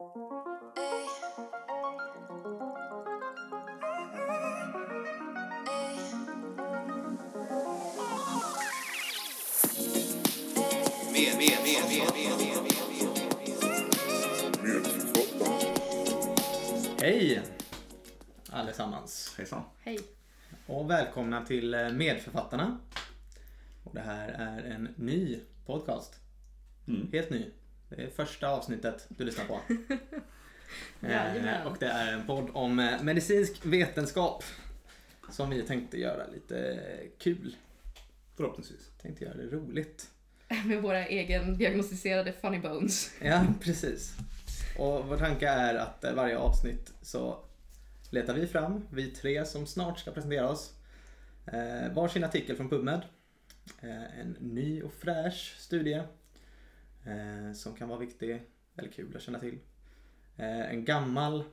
Hej allesammans Hejsan. Hej. och välkomna till eh, Medförfattarna. Och det här är en ny podcast. Mm. Helt ny. Det är första avsnittet du lyssnar på. Eh, och det är en podd om eh, medicinsk vetenskap. Som vi tänkte göra lite kul. Förhoppningsvis. Tänkte göra det roligt. Med våra egen diagnostiserade funny bones. Ja, precis. Och vår tanke är att eh, varje avsnitt så letar vi fram, vi tre som snart ska presentera oss, eh, varsin artikel från PubMed. Eh, en ny och fräsch studie eh, som kan vara viktig eller kul att känna till. Eh, en gammal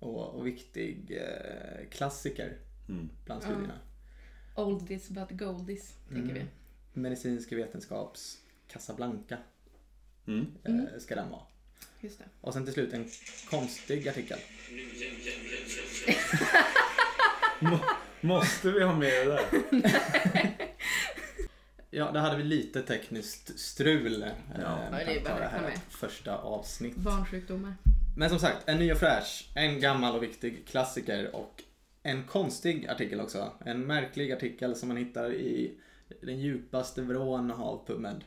och, och viktig eh, klassiker Mm. bland Ja. studierna. Oldies but goldies, tänker Mm. vi. Medicinsk vetenskaps Casablanca Mm. Mm. eh, ska den vara. Just det. Och sen till slut en konstig artikel. Må- Måste vi ha med det där? Ja, där hade vi lite tekniskt strul. eh, Ja. med Ja, det det här med. första avsnitt. Barnsjukdomar. Men som sagt, en ny och fräsch, en gammal och viktig klassiker och en konstig artikel också. En märklig artikel som man hittar i den djupaste vrån av PubMed.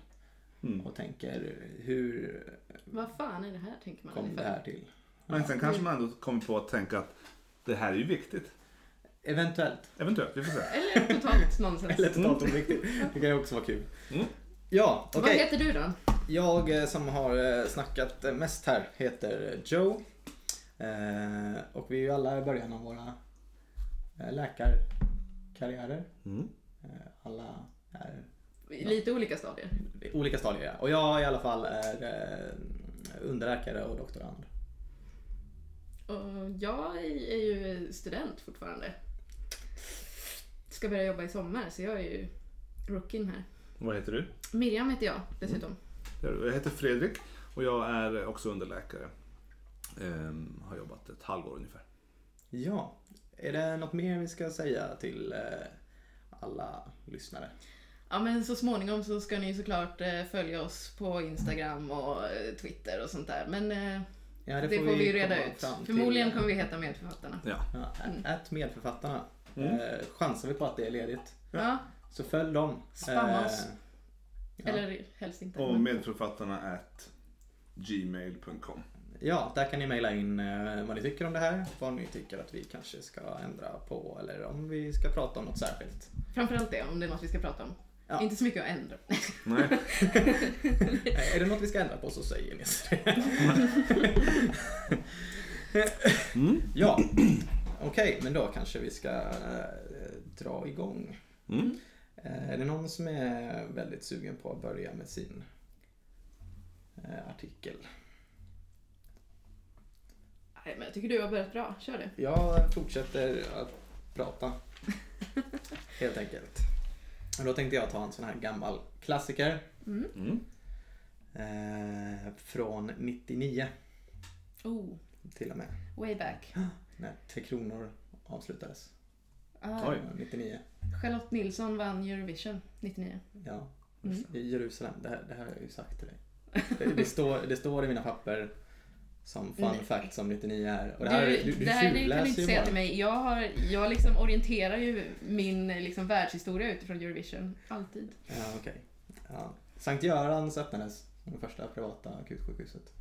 Mm. Och tänker, hur Vad fan är det här, tänker man kom det här till? Men sen kanske man ändå kommer på att tänka att det här är ju viktigt. Eventuellt. Eventuellt, vi får se. Eller totalt nonsens. Eller totalt oviktigt. Det kan ju också vara kul. Mm. Ja, okej. Vad heter du då? Jag eh, som har eh, snackat mest här heter Joe. Eh, Och vi är ju alla i början av våra läkarkarriärer. Mm. Alla är Lite olika stadier. olika stadier. ja. Och jag i alla fall är underläkare och doktorand. Och jag är ju student fortfarande. Ska börja jobba i sommar, så jag är ju rookien här. Vad heter du? Miriam heter jag dessutom. Jag heter Fredrik och jag är också underläkare. Ehm, har jobbat ett halvår ungefär. Ja, är det något mer vi ska säga till eh, alla lyssnare? Ja men så småningom så ska ni såklart eh, följa oss på Instagram och eh, Twitter och sånt där. Men Ja, det, får vi ju reda ut. till, Förmodligen kommer vi heta Medförfattarna. Ja. Ja, Mm. ät medförfattarna. Mm. Eh, chansar vi på att det är ledigt. Ja, Så följ dem. Spamma oss. ja. eller helst inte. Och medförfattarna at gmail.com. Ja, där kan ni mejla in eh, vad ni tycker om det här. Vad ni tycker att vi kanske ska ändra på eller om vi ska prata om något särskilt. Framförallt det, om det är något vi ska prata om. Ja. Inte så mycket att ändra. Nej. Eh, Är det något vi ska ändra på så säger ni. Mm. ja, okej, men då kanske vi ska eh, dra igång. Mm. Eh, är det någon som är väldigt sugen på att börja med sin eh, artikel? Nej, men jag tycker du har börjat bra. Kör det. Jag fortsätter att prata. Helt enkelt. Och då tänkte jag ta en sån här gammal klassiker. Mm. Mm. Eh, från 99 Oh, till och med. way back. När Tre Kronor avslutades. Ah, Oj. 99. Charlotte Nilsson vann Eurovision 99. Ja. Mm. I Jerusalem. Det här, det här har jag ju sagt till dig. Det, det, står, det står i mina papper som fun Nej. fact som 99 är. Och Du, det här, du, du det här kan du inte säga bara. till mig. Jag, har, jag liksom orienterar ju min liksom, världshistoria utifrån Eurovision. Alltid. Ja, okej. Ja. Sankt Görans öppnades. Det första privata akutsjukhuset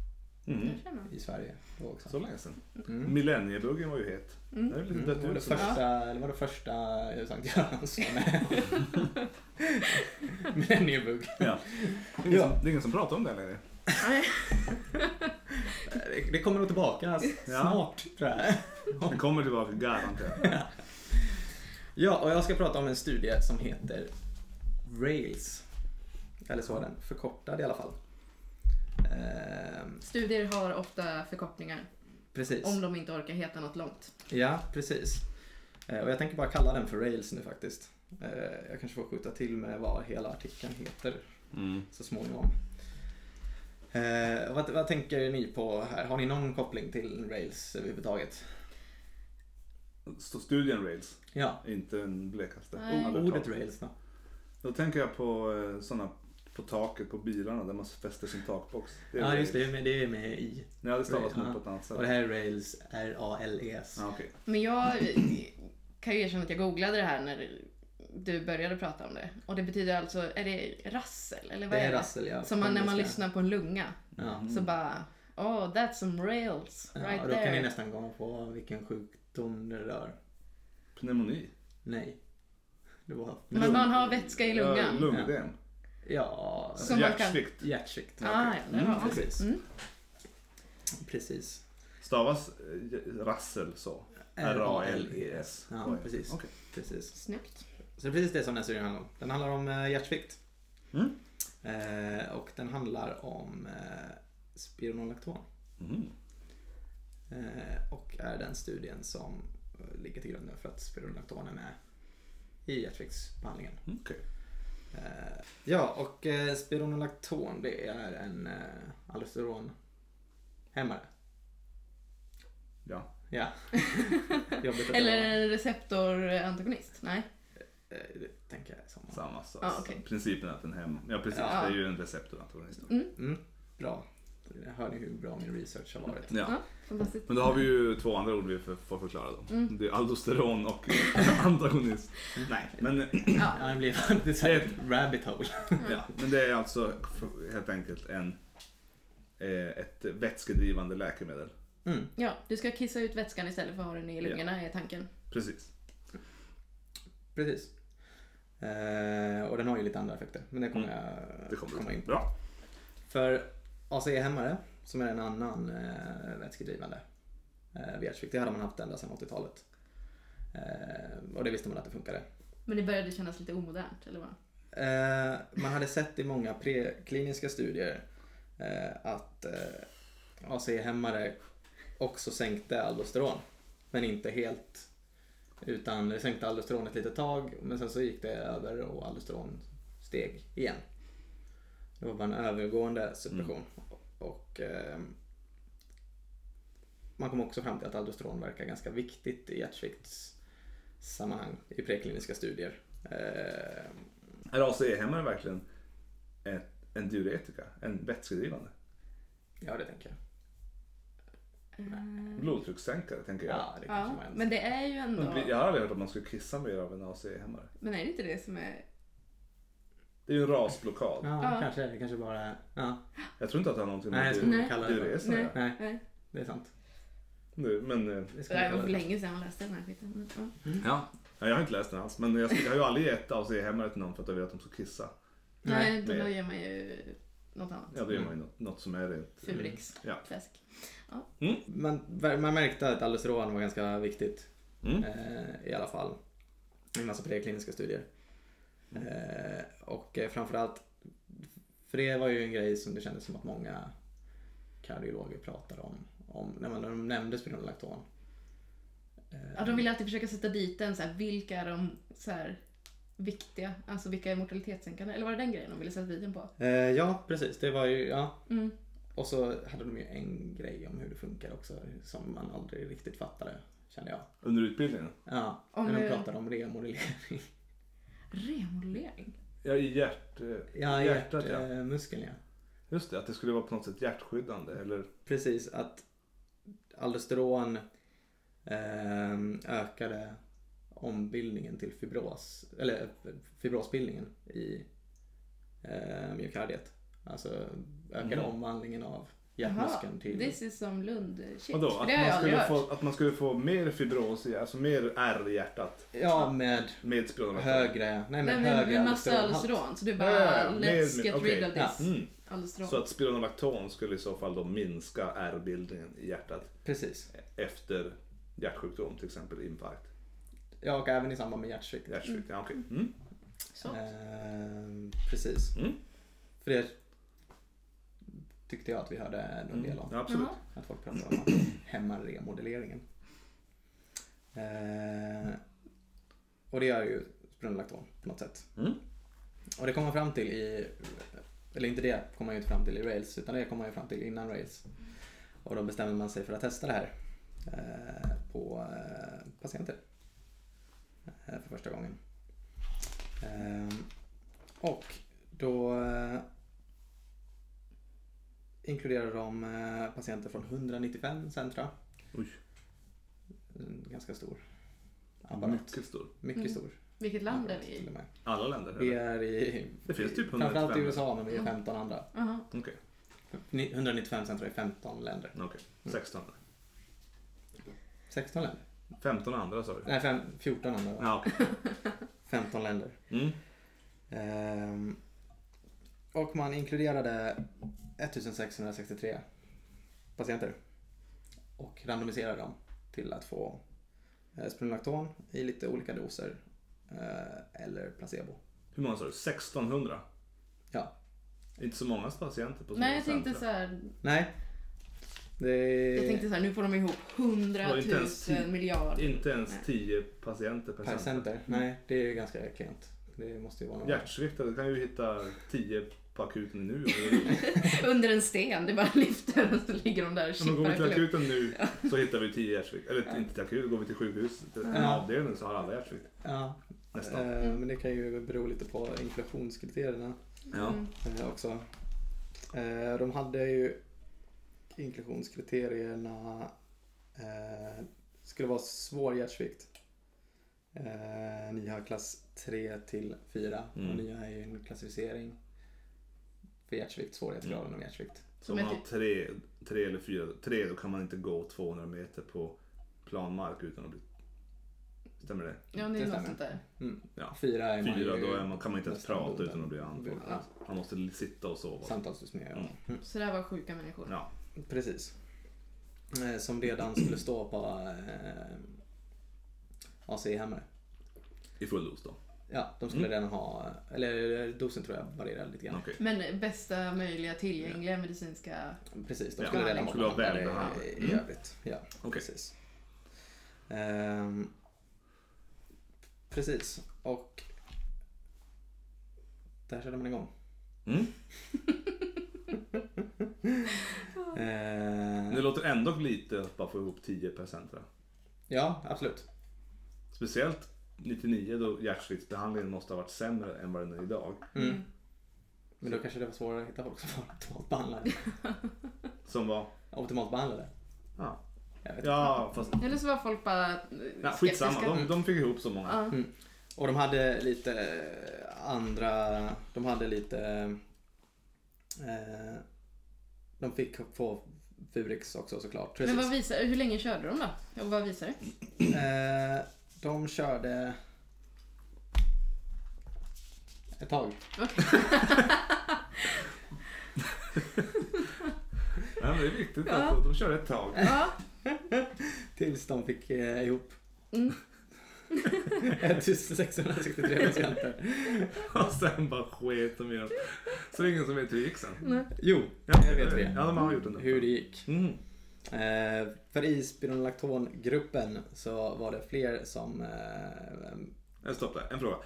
Mm. I Sverige. Då också. Så länge sedan. Mm. Millenniebuggen var ju het. Mm. Det är lite Mm, dött det var det ut. första, det var det första eh, Sankt Görans var. Millenniebugg. Ja. Det är ingen Ja. som- det är ingen som pratar om det längre. Nej. Det, det kommer nog tillbaka snart tror jag. Den kommer tillbaka garanterat. Ja, och jag ska prata om en studie som heter Rails. Eller så är den förkortad i alla fall. Ehm, Studier har ofta förkortningar. precis. Om de inte orkar heta något långt. Ja, precis. Eh, och jag tänker bara kalla den för Rails nu faktiskt. Eh, jag kanske får skjuta till med vad hela artikeln heter Mm. så småningom. Eh, vad, vad tänker ni på här? Har ni någon koppling till Rails överhuvudtaget? Så Studien Rails, Ja, inte en blekaste. Nej. Ordet. Rails då? Då tänker jag på sådana på taket på bilarna där man fäster sin takbox. Ja, Rails. just det. det är med- Det är med i. Nej, det stavas Ja. nog på ett annat sätt. Och det här är Rails, R-A-L-E-S. Ja, okej. Men jag kan ju erkänna att jag googlade det här när du började prata om det. Och det betyder alltså, är det rassel eller vad Det är är det? rassel, ja. Som man, när man lyssnar på en lunga. Ja. Så bara, oh that's some rails Ja, right och då kan ni there. nästan gå på vilken sjukdom det rör. Pneumoni. Nej. Det var... Men man har vätska i lungan. Ja, lungödem. Ja, Som man kan- Hjärtsvikt. hjärtsvikt. Ah, ja, där Mm, har vi. precis. Mm. Precis. Stavas eh, rassel så? R-A-L-E-S. Ja, precis. Okej. precis. Snyggt. Så det är precis det som den studien handlar om. Den handlar om eh, hjärtsvikt. Mm. Eh, och den handlar om eh, spironolakton. Mm. Eh, och är den studien som eh, ligger till grund för att spironolakton är med i hjärtsviktsbehandlingen. Okej. Eh, ja, och eh, spironolakton det är en eh, aldosteronhämmare. Ja. Ja. Det Eller en receptorantagonist? Nej. det tänker jag som. Samma sak. Ja, okej. Principen är att den hem... Ja precis, Ja. det är ju en receptorantagonist. Mm, bra. Jag hör ni hur bra min research har varit. Ja. Fantastiskt. Men då har vi ju två andra ord vi får får förklara då. Mm. Det är aldosteron och antagonist. Nej, men, Ja. Ja, det blir det är så här ett rabbit hole. ja, men det är alltså f- helt enkelt en, eh, ett vätskedrivande läkemedel. Mm, ja, du ska kissa ut vätskan istället för att ha den i lungorna är tanken. Precis. precis. Eh, och den har ju lite andra effekter, men det kommer Mm. jag Det kommer komma in på. Bra. För ACE-hämmare, som är en annan eh, vätskedrivande eh, hjärtsvikt, det hade man haft ända sedan 80-talet. Eh, och det visste man att det funkade. Men det började kännas lite omodernt, eller vad? Eh, man hade sett i många prekliniska studier eh, att eh, ACE-hämmare också sänkte aldosteron. Men inte helt. Utan det sänkte aldosteron ett litet tag men sen så gick det över och aldosteron steg igen. Det var bara en övergående suppression. Och eh, man kom också fram till att aldosteron verkar ganska viktigt i hjärtsviktssammanhang i prekliniska studier. Eh, Är ACE-hämmare verkligen ett, en diuretika? En vätskedrivande? Ja, det tänker jag. Mm. Blodtryckssänkare tänker jag. Ja, det kanske Ja, man men det är ju ändå... Jag har aldrig hört att man skulle kissa mer av en ACE-hämmare. Men är det inte det som är... Det är ju en rasblockad. Ja, Ja. kanske det. Kanske bara... Ja. Jag tror inte att det har någonting Nej, jag med skulle Nej. kalla det att Nej. göra. Nej, Nej. det är sant. Nu, Men eh, Det skulle jag var för det. länge sedan jag läste den här skiten. Men, ja. ja. Ja, jag har inte läst den alls. Men jag, jag har ju aldrig gett ACE-hämmare till någon för att jag vill att de ska kissa. Nej, Nej, då mer. ger man ju något annat. Ja, då gör man ju något, något som är rent. Furix. Ja. Fläsk. Man, man märkte att aldosteron var ganska viktigt. Mm. Eh, I alla fall. I en massa prekliniska studier. Eh, och eh, framförallt, för det var ju en grej som det kändes som att många kardiologer pratade om. om när, man, när de nämnde spironolakton. Eh, Ja, de vill alltid försöka sätta dit den så här, vilka är de så här, viktiga, alltså vilka är mortalitetssänkande? Eller var det den grejen de ville sätta dit den på? eh, ja, precis. Det var ju, ja. Mm. Och så hade de ju en grej om hur det funkar också som man aldrig riktigt fattade, kände jag. Under utbildningen? Ja, Om när de pratade om remodellering. Remodellering? Ja, i hjärt, Ja, hjärtat hjärtmuskeln ja. Just det, att det skulle vara på något sätt hjärtskyddande eller? Precis, att aldosteron ehm, ökade ombildningen till fibros, eller fibrosbildningen i eh, myokardiet. Alltså ökade Mm. omvandlingen av hjärtmuskeln till... This is some Lund shit. Vadå? Att det har jag man, aldrig skulle hört. få, att man skulle få mer fibros, i, alltså mer ärr i hjärtat Ja, med med högre, nej med men högre med massa aldosteronhalt. aldosteron. Så du bara, Ja, ja, ja. let's Med- get okej. rid of Ja. this. Mm. Så att spironolakton skulle i så fall då minska ärrbildningen i hjärtat Precis. efter hjärtsjukdom, till exempel infarkt. Ja, och även i samband med hjärtsvikt. Hjärtsvikt, ja okej. Mm. Så. Ehm, precis. Mm. För det tyckte jag att vi hörde en del om. Ja, absolut. Att folk pratar om att hämma remodelleringen. Eh, och det gör ju spironolakton på något sätt. Mm. Och det kom man fram till i eller inte det kom man ju inte fram till i Rails, utan det kom man ju fram till innan Rails. Och då bestämmer man sig för att testa det här eh, på eh, patienter eh, för första gången. Ehm, och då eh, inkluderar de eh, patienter från 195 centra. Oj. Ganska stor apparat. Mycket stor. Mycket Mm. stor. Vilket land är vi i? Alla länder? Vi är i Det finns typ framförallt i 195. USA men vi är Mm. 15 andra. Okej, Ni- 195 centra i 15 länder. okej. 16. 16 länder? 15 andra sa du? Nej, fem, 14 andra. Ja, okej. 15 länder. Mm. Ehm, och man inkluderade 1663 patienter. Och randomiserade dem till att få eh, spironolakton i lite olika doser. eh, eller placebo. Hur många sa du? 1600? Ja. Inte så många patienter på så Nej, jag tänkte centra. så här. Nej. Det Jag tänkte så här, nu får de ihop 100 Det var inte ens 000 tio- miljarder. Inte ens Nej. 10 patienter per, per center. center. Nej, det är ju ganska klent. Det måste ju vara någon... Hjärtsviktare, du kan ju hitta 10 på akuten nu. Under en sten, det bara lyfter och så ligger de där och Om vi går vi till akuten nu så hittar vi 10 hjärtsvikt. Eller inte till akuten, går vi till sjukhus, till en Ja. avdelning så har alla hjärtsvikt. Ja, Nästan. eh, men det kan ju bero lite på inklusionskriterierna. Ja. Mm. eh, också. Eh, de hade ju inklusionskriterierna eh, skulle vara svår hjärtsvikt. Eh, ni har klass 3 till 4 Mm. och ni har ju en klassificering för hjärtsvikt, svårighetsgraden Mm. av hjärtsvikt. Så Som om man har tre, tre eller fyra, tre då kan man inte gå 200 meter på planmark utan att bli... Stämmer det? Ja, det är något stämmer. sånt där. Mm. Ja. Fyra är man Fyra, ju då är man, kan man inte ens prata utan att bli andfådd. Ja. Man måste sitta och sova. Samtalsdysmé. Mm. Mm. Så det här var sjuka människor. Ja. Precis. Eh, Som redan skulle stå på eh, ACI-hämmare. I full dos då. Ja, de skulle Mm. redan ha, eller dosen tror jag varierar lite grann. Okej. Men bästa möjliga tillgängliga medicinska... Precis, de Ja, skulle de redan skulle behandlade välbehandlade. i, Mm. i övrigt. Ja, Okej. precis. Ehm, precis, och där körde man igång. Mm. Ehm, Det låter ändå lite att bara få ihop 10 per centra. ja, absolut. Speciellt 99 då hjärtsviktsbehandlingen måste ha varit sämre än vad den är idag. Mm. Men då kanske det var svårare att hitta folk som var optimalt behandlade. Som var... Optimalt behandlade? Ja, ja fast... Eller så var folk bara Ja, skitsamma, skeptiska. de, de fick ihop så många. Ja. Och de hade lite andra, de hade lite, eh, de fick få Furix också såklart. Men vad visar, hur länge körde de då? Och vad visar det? Eh, de körde ett tag. Ja, men det är viktigt Ja. alltså, de kör ett tag. Ja. Tills de fick eh, ihop Mm. 1663 patienter. Och sen bara sket de i dem. Så det är ingen som vet hur det gick sen. Nej. Jo, Ja, jag vet det. Ja, de har gjort den. Hur det gick. Mm. Eh, för i spironolactongruppen så var det fler som eh, Eh, Stopp där, en fråga.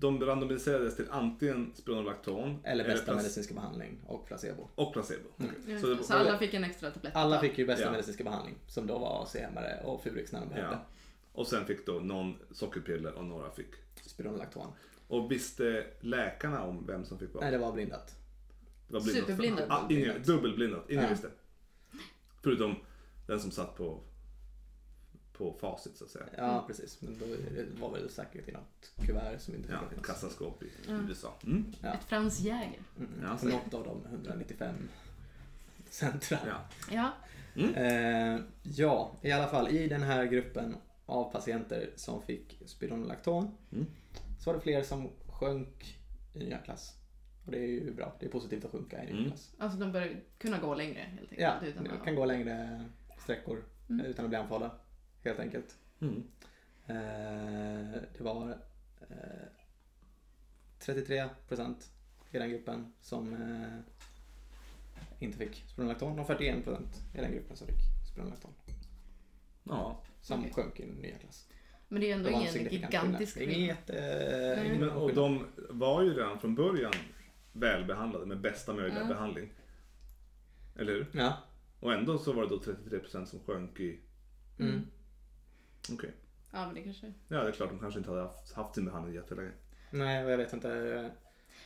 De randomiserades till antingen spironolakton eller bästa medicinska behandling och placebo. och placebo. Mm. Så det- så alla fick en extra tablett? Alla fick ju bästa Ja. medicinska behandling som då var AC-hämmare och Furix när de behövde. Ja. Och sen fick då någon sockerpiller och några fick. Spironolacton. Och visste läkarna om vem som fick vad? Nej, det var blindat. Det var blindat. Superblindat. Ah, ingen, dubbelblindat. Ingen Ja. visste. Förutom den som satt på, på facit så att säga. Ja, precis. Men då var väl säkert i något kuvert som inte Ja, fick ett öppnas. kassaskåp i Mm. USA. Mm. Ja. Ett Frans Jäger? Mm. Ja, något av de 195 centra. Ja. Ja. Eh, ja, i alla fall i den här gruppen av patienter som fick spironolacton Mm. så var det fler som sjönk i nya klass. Och det är ju bra. Det är positivt att sjunka i nya Mm. klass. Alltså de bör kunna gå längre helt enkelt? Ja, utan att- kan gå längre sträckor Mm. utan att bli andfådda. Helt enkelt. Mm. Eh, det var eh, 33 procent i den gruppen som eh, inte fick spironolacton och 41 procent i den gruppen som fick spironolacton. Ja. Som Okej. sjönk i en nya klass. Men det är ändå Det ingen gigantisk skillnad. Skillnad. Inget, eh, Men, och de var ju redan från början välbehandlade med bästa möjliga Ja. behandling. Eller hur? Ja. Och ändå så var det då 33% som sjönk i... Mm. Okej. Ja, men det kanske... Ja, det är klart de kanske inte hade haft, haft sin behandling jättelänge. Nej, och jag vet inte.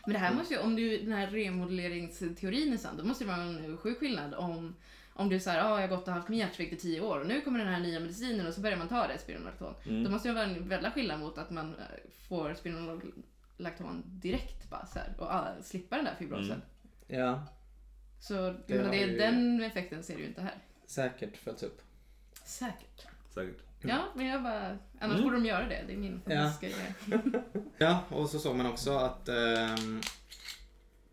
Men det här måste ju, om du, den här remodelleringsteorin är sann, då måste det vara en sjuk skillnad om, om du säger ah, jag har gått och haft min hjärtsvikt i tio år och nu kommer den här nya medicinen och så börjar man ta det, spironolakton. Mm. Då måste det vara en väldig skillnad mot att man eh, får spironolakton direkt bara så här, och ah, slippa den där fibrosen. Mm. Ja, Så jag Det menar, det, ju- den effekten ser du ju inte här. säkert följts upp. Säkert. Säkert. Ja, men jag bara, annars Mm. borde de göra det. Det är min Ja. fantastiska idé. Ja, och så såg man också att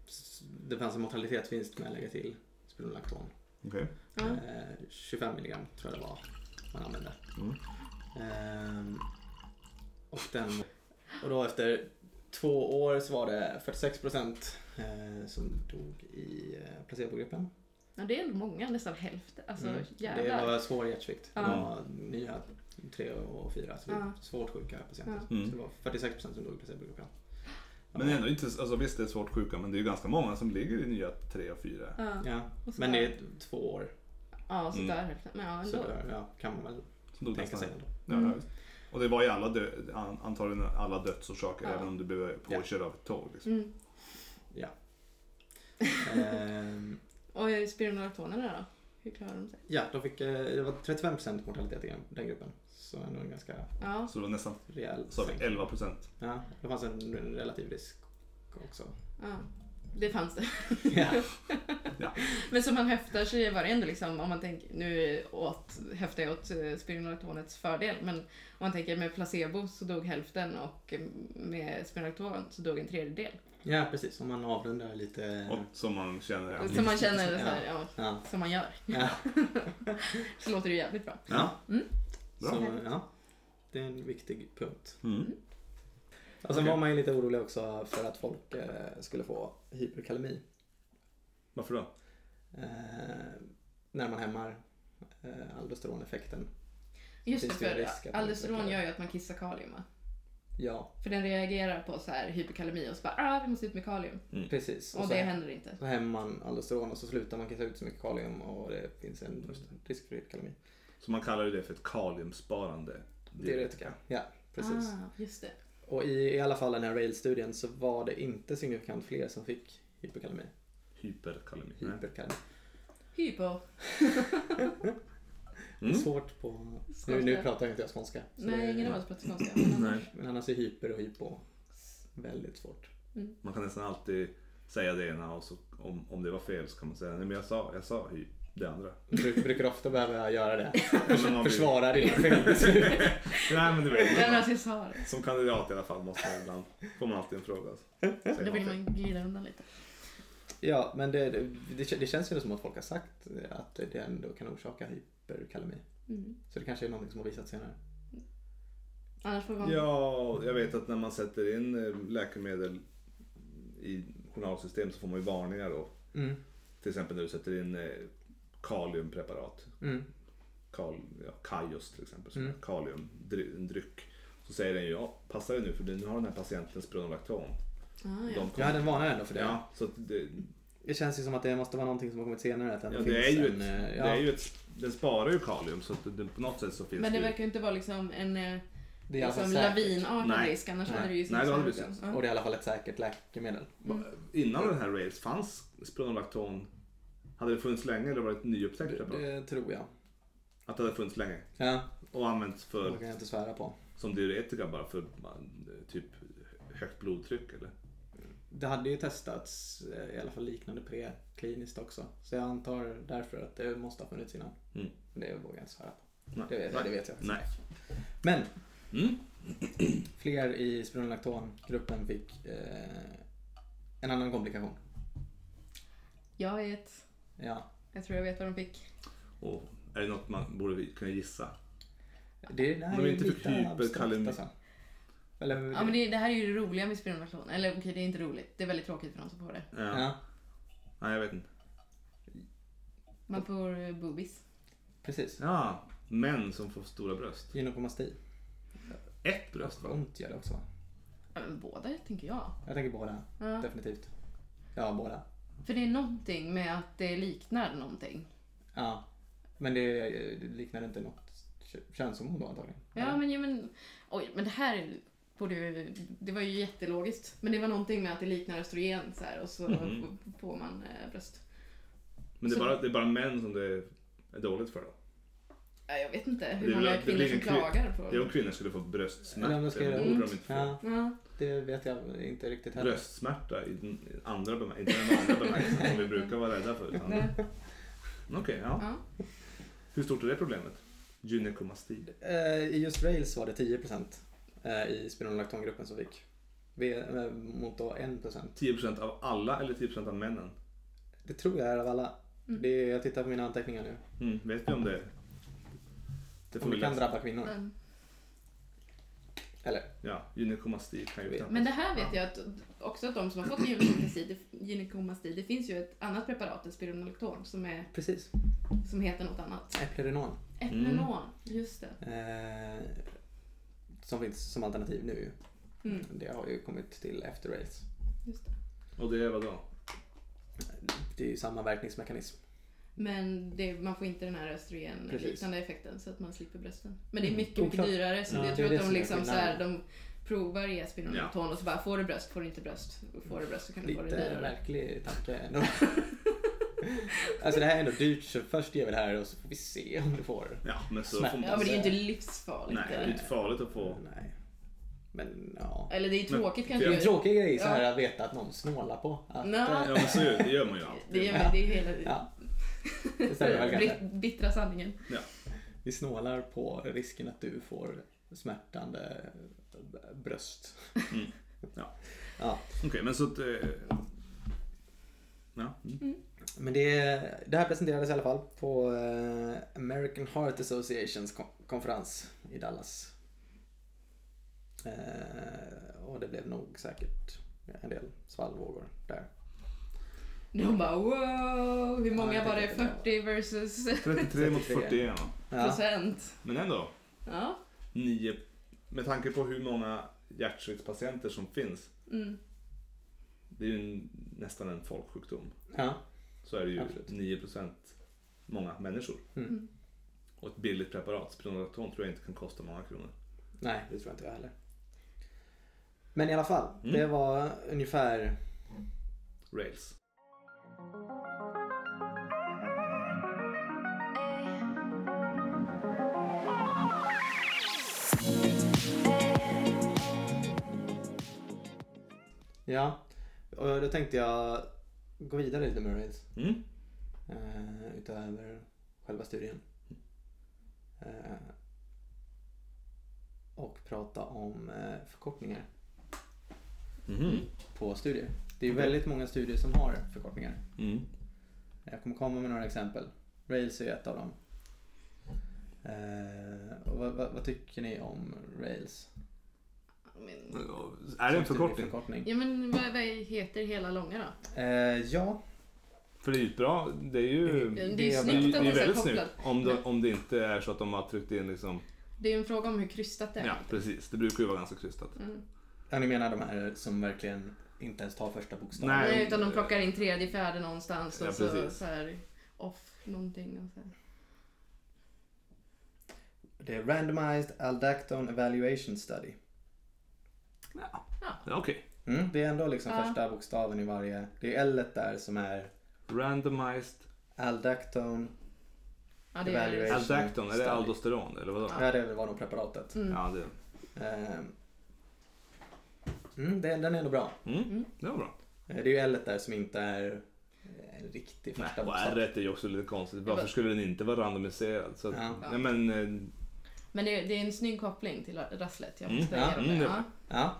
s- det fanns en mortalitetsvinst med att lägga till spironolakton. Okej. Ja. Eh, 25 milligram tror jag det var man använde. Mm. Ehm, och, den, och då efter två år så var det 46 procent eh, som dog i eh, placebogruppen. ja, det är ändå många, nästan hälften. Alltså Mm. Det var svår hjärtsvikt. Det Ja. var nya 3 och 4, så det Ja. svårt sjuka patienter. Ja. Mm. Så det var 46 procent som dog i placebogruppen. Men det är ändå inte, alltså visst det är svårt sjuka men det är ju ganska många som ligger i nya 3 och 4. Ja, Och så men det är två år. ja så Mm. där hälften. Men ja, Så ändå. där, ja, kan man väl Som tänka sig ändå. Ja, Mm. Ja. Och det var ju alla dö, an, antagligen alla dödsorsaker Ja. även om du blev påkörd av ett tåg. Liksom. Mm. Ehm, Och spironolaktonerna då? Hur klarar de sig? ja, de fick, eh, det var 35 procent mortalitet i den- gruppen. Så ändå en ganska Ja. Så det var nästan, rejäl vi, sänkning. 11 procent. Ja, det fanns en relativ risk också. ja. Det fanns det. Ja, Men som man höftar så var det ändå liksom, om man tänker, nu åt, höftar jag åt eh, spironolaktonets fördel, men om man tänker med placebo så dog hälften och med spironolakton så dog en tredjedel. ja precis. Om man avrundar lite. Och som man känner. Ja. Som man känner så här, ja, Ja. som man gör. Ja. Så låter det jävligt bra. Ja. Mm. Bra. Så, ja. Det är en viktig punkt. Mm. Och sen Okej. var man ju lite orolig också för att folk eh, skulle få hyperkalemi. Varför då? Eh, när man hämmar eh, aldosteroneffekten. Just det, för aldosteron gör ju att man kissar kalium va? Ja, För den reagerar på så här hyperkalemi och så bara ah, vi måste ut med kalium. precis. Och så, det händer inte. så hämmar man aldosteron och så slutar man kissa ut så mycket kalium och det finns en risk för hyperkalemi. Så man kallar ju det för ett kaliumsparande. Diuretika. Ja, precis. Ah, just det. Och i, i alla fall den här rail-studien så var det inte signifikant fler som fick hyperkalemi. Hyperkalemi. Hyperkalemi. Hypo. Mm. Svårt på... Nu, Skånska. nu pratar jag inte jag skånska. Nej, det- ingen av oss pratar skånska. men annars- Nej. Men annars är hyper och hypo väldigt svårt. Man kan nästan alltid säga det ena och så, om, om det var fel så kan man säga nej men jag sa, jag sa hy, det andra. Du brukar ofta behöva göra det. Försvara dina felbeslut. Nej men du vet. Alltså. Som kandidat i alla fall måste man ibland, får man alltid en fråga. Då Säger vill man glida undan lite. Ja, men det, det, det känns ju som att folk har sagt att det ändå kan orsaka hyperkalemi. Mm. Så det kanske är någonting som har visats senare. Annars får man... Ja, jag vet att när man sätter in eh, läkemedel i journalsystem så får man ju varningar då. Mm. Till exempel när du sätter in eh, kaliumpreparat. Mm. Kal, ja, Kaios till exempel, som Mm. är kaliumdryck. Så säger den ju, ja, passa dig nu för nu har den här patienten spironolakton. Ah, De ja. Jag kommer- hade en varnare ändå för det. Ja, så att det, Det känns ju som att det måste vara någonting som har kommit senare. Att det, ja, ändå det, är ju en, ett, eh, det ja, är ju ett, den sparar ju kalium så att det, på något sätt så finns Men det ju- verkar ju inte vara liksom en eh, det är liksom säkert. lavinartad risk. Annars Nej. hade det ju Nej, det hade ut. Och det är i alla fall ett säkert läkemedel. Mm. Innan den här race fanns spironolakton, hade det funnits länge eller var det ett nyupptäckt Det, preparat? det tror jag. Att det hade funnits länge Ja, och använts det för, kan jag inte svära på. som diuretika bara för typ högt blodtryck eller? Det hade ju testats eh, i alla fall liknande prekliniskt också. Så jag antar därför att det måste ha funnits innan. Mm. Men det vågar jag inte svära på. Nej. Det vet, Nej. det vet jag. Nej. Men Mm. fler i spironolakton-gruppen fick eh, en annan komplikation. Jag vet. Ja, Jag tror jag vet vad de fick. Och är det något man borde kunna gissa? det, det här De är är inte för lite abstrakt hyperkalemi- alltså. Eller, Ja men det, det här är ju det roliga med spironolakton. Eller okej, det är inte roligt. Det är väldigt tråkigt för de som får det. Ja. ja, Nej, jag vet inte. Man får eh, boobies. precis. Ja, män som får stora bröst. Gynekomasti. Ett bröst va? Ont gör det också va? Båda tänker jag. Jag tänker båda. Ja. Definitivt. Ja, båda. För det är någonting med att det liknar någonting. Ja. Men det, det liknar inte något kö- könshormon då antagligen? Ja, men, ja, men, oj, men det här borde ju, det var ju jättelogiskt. Men det var någonting med att det liknar östrogen så här, och så Mhm. får man eh, bröst. Men det är, Så- bara, det är bara män som det är dåligt för då? Ja, jag vet inte hur är många kvinnor blir som klagar på Det är om kvinnor skulle få. Eller göra det borde ont. de inte få. Ja, Ja, det vet jag inte riktigt heller. Bröstsmärta i den andra bemärkelsen, inte den vanliga bemärkelsen som vi brukar vara rädda för. Utan... Okej, ja. ja. Hur stort är det problemet? Gynekomasti. Eh, I just rails var det 10% eh, i spironolaktongruppen som fick. V- eh, Mot då 1%. 10% av alla eller 10% av männen? Det tror jag är av alla. Mm. Det är, jag tittar på mina anteckningar nu. Mm, vet vi om det? Det får Om vi det kan läsa. drabba kvinnor. Men, Eller? Ja, gynekomasti kan ju knappast- men det här vet jag att också att de som har fått gynekomasti, det- gynekomasti, det finns ju ett annat preparat, ett spironolakton, som, är, Precis. som heter något annat. Eplerenon. Eplenon, just det. Eh, som finns som alternativ nu. Mm, Det har ju kommit till efter rails. just det. Och det är vad då? Det är ju samma verkningsmekanism. Men det, man får inte den här östrogenliknande effekten så att man slipper brösten. Men det är Mm, mycket, mycket dyrare så Ja, jag det tror det att de liksom så här, de provar ge spironolakton och så bara får du bröst, får du inte bröst. Får du bröst så kan du få det Lite dyrare. märklig tanke ändå. alltså det här är ändå dyrt så först ger vi det här och så får vi se om du får. Ja, men så Smärta. får man... Ja men det är ju inte livsfarligt. Nej, det är inte farligt att få... Nej. Men ja. Eller det är ju Men- tråkigt Det är kanske. en tråkig grej så här Ja. att veta att någon snålar på. Att, Nå. eh, Ja, men så gör, det gör man ju alltid. Det är, det är hela Ja. Det stämmer väl kanske. Bit- bittra sanningen. Vi snålar på risken att du får smärtande bröst. Mm. Ja. Ja. Okej, men så att... eh, Ja. Mm. Men det, det här presenterades i alla fall på eh, American Heart Associations kon- konferens i Dallas. Eh, och det blev nog säkert en del svallvågor där. De bara wow, hur många var det? tänkte att det 40 versus 33 mot 33. 41. Ja, procent. Men ändå. Ja. 9... Med tanke på hur många hjärtsviktspatienter som finns. Mm. Det är ju en, nästan en folksjukdom. ja, Så är det ju Absolut. 9% många människor. Mm. Och ett billigt preparat, spironolakton, tror jag inte kan kosta många kronor. nej det tror jag inte jag heller. Men i alla fall, Mm. det var ungefär Rails. Ja, och då tänkte jag gå vidare lite med rails. Mm. Eh, utöver själva studien. Eh, och prata om eh, förkortningar Mhm. på studier. Det är väldigt många studier som har förkortningar. Mm. Jag kommer komma med några exempel. Rails är ett av dem. Eh, och vad, vad, vad tycker ni om Rails? Men, Är det en förkortning? studieförkortning? ja men vad, vad heter hela långa då? Eh, ja, För det är ju bra, det är ju... Det är Det ju är Det är, snyggt det att är det är väldigt snyggt. Om det, om det inte är så att de har tryckt in liksom... Det är ju en fråga om hur krystat det är. Ja, precis. Det brukar ju vara ganska krystat. Mm. ja, ni menar de här som verkligen inte ens tar första bokstaven? Nej. Nej, utan de plockar in tredje, fjärde någonstans och Ja, så, så här off någonting. Och så här. Det är Randomized Aldactone Evaluation Study. Ja, Ja. ja okej. Mm, det är ändå liksom Ja. första bokstaven i varje. Det är L där som är Randomized Aldactone. Ja, det Evaluation. är, Aldacton, är det aldosteron eller vadå? Ja, det var nog preparatet. mm. Ja, det... Ehm. Mm, den, den är ändå bra. Mm, Mm. det var bra. Eh, Det är ju L där som inte är eh, en riktig första bokstav. R är ju också lite konstigt. Varför skulle den inte vara randomiserad? Så att, Ja. nej, men, eh, Men det är, det är en snygg koppling till rasslet. Jag Mm. måste Ja, mm, det. det- Ja, Ja,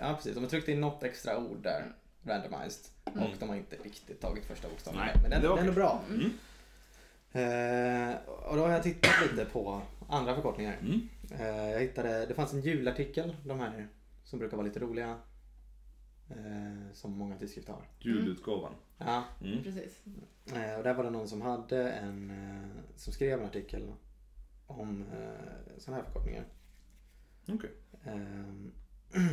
ja, precis. De har tryckt in något extra ord där, randomized. Mm. Och de har inte riktigt tagit första bokstaven Nej. Men den, det var den är bra. Mm. Eh, och då har jag tittat lite på andra förkortningar. Mm. Eh, jag hittade, det fanns en julartikel, de här som brukar vara lite roliga. Eh, som många tidskrifter har. Julutgåvan. Ja, Mm. Precis. eh, och där var det någon som hade en, eh, som skrev en artikel om eh, sådana här förkortningar. Okej. Eh,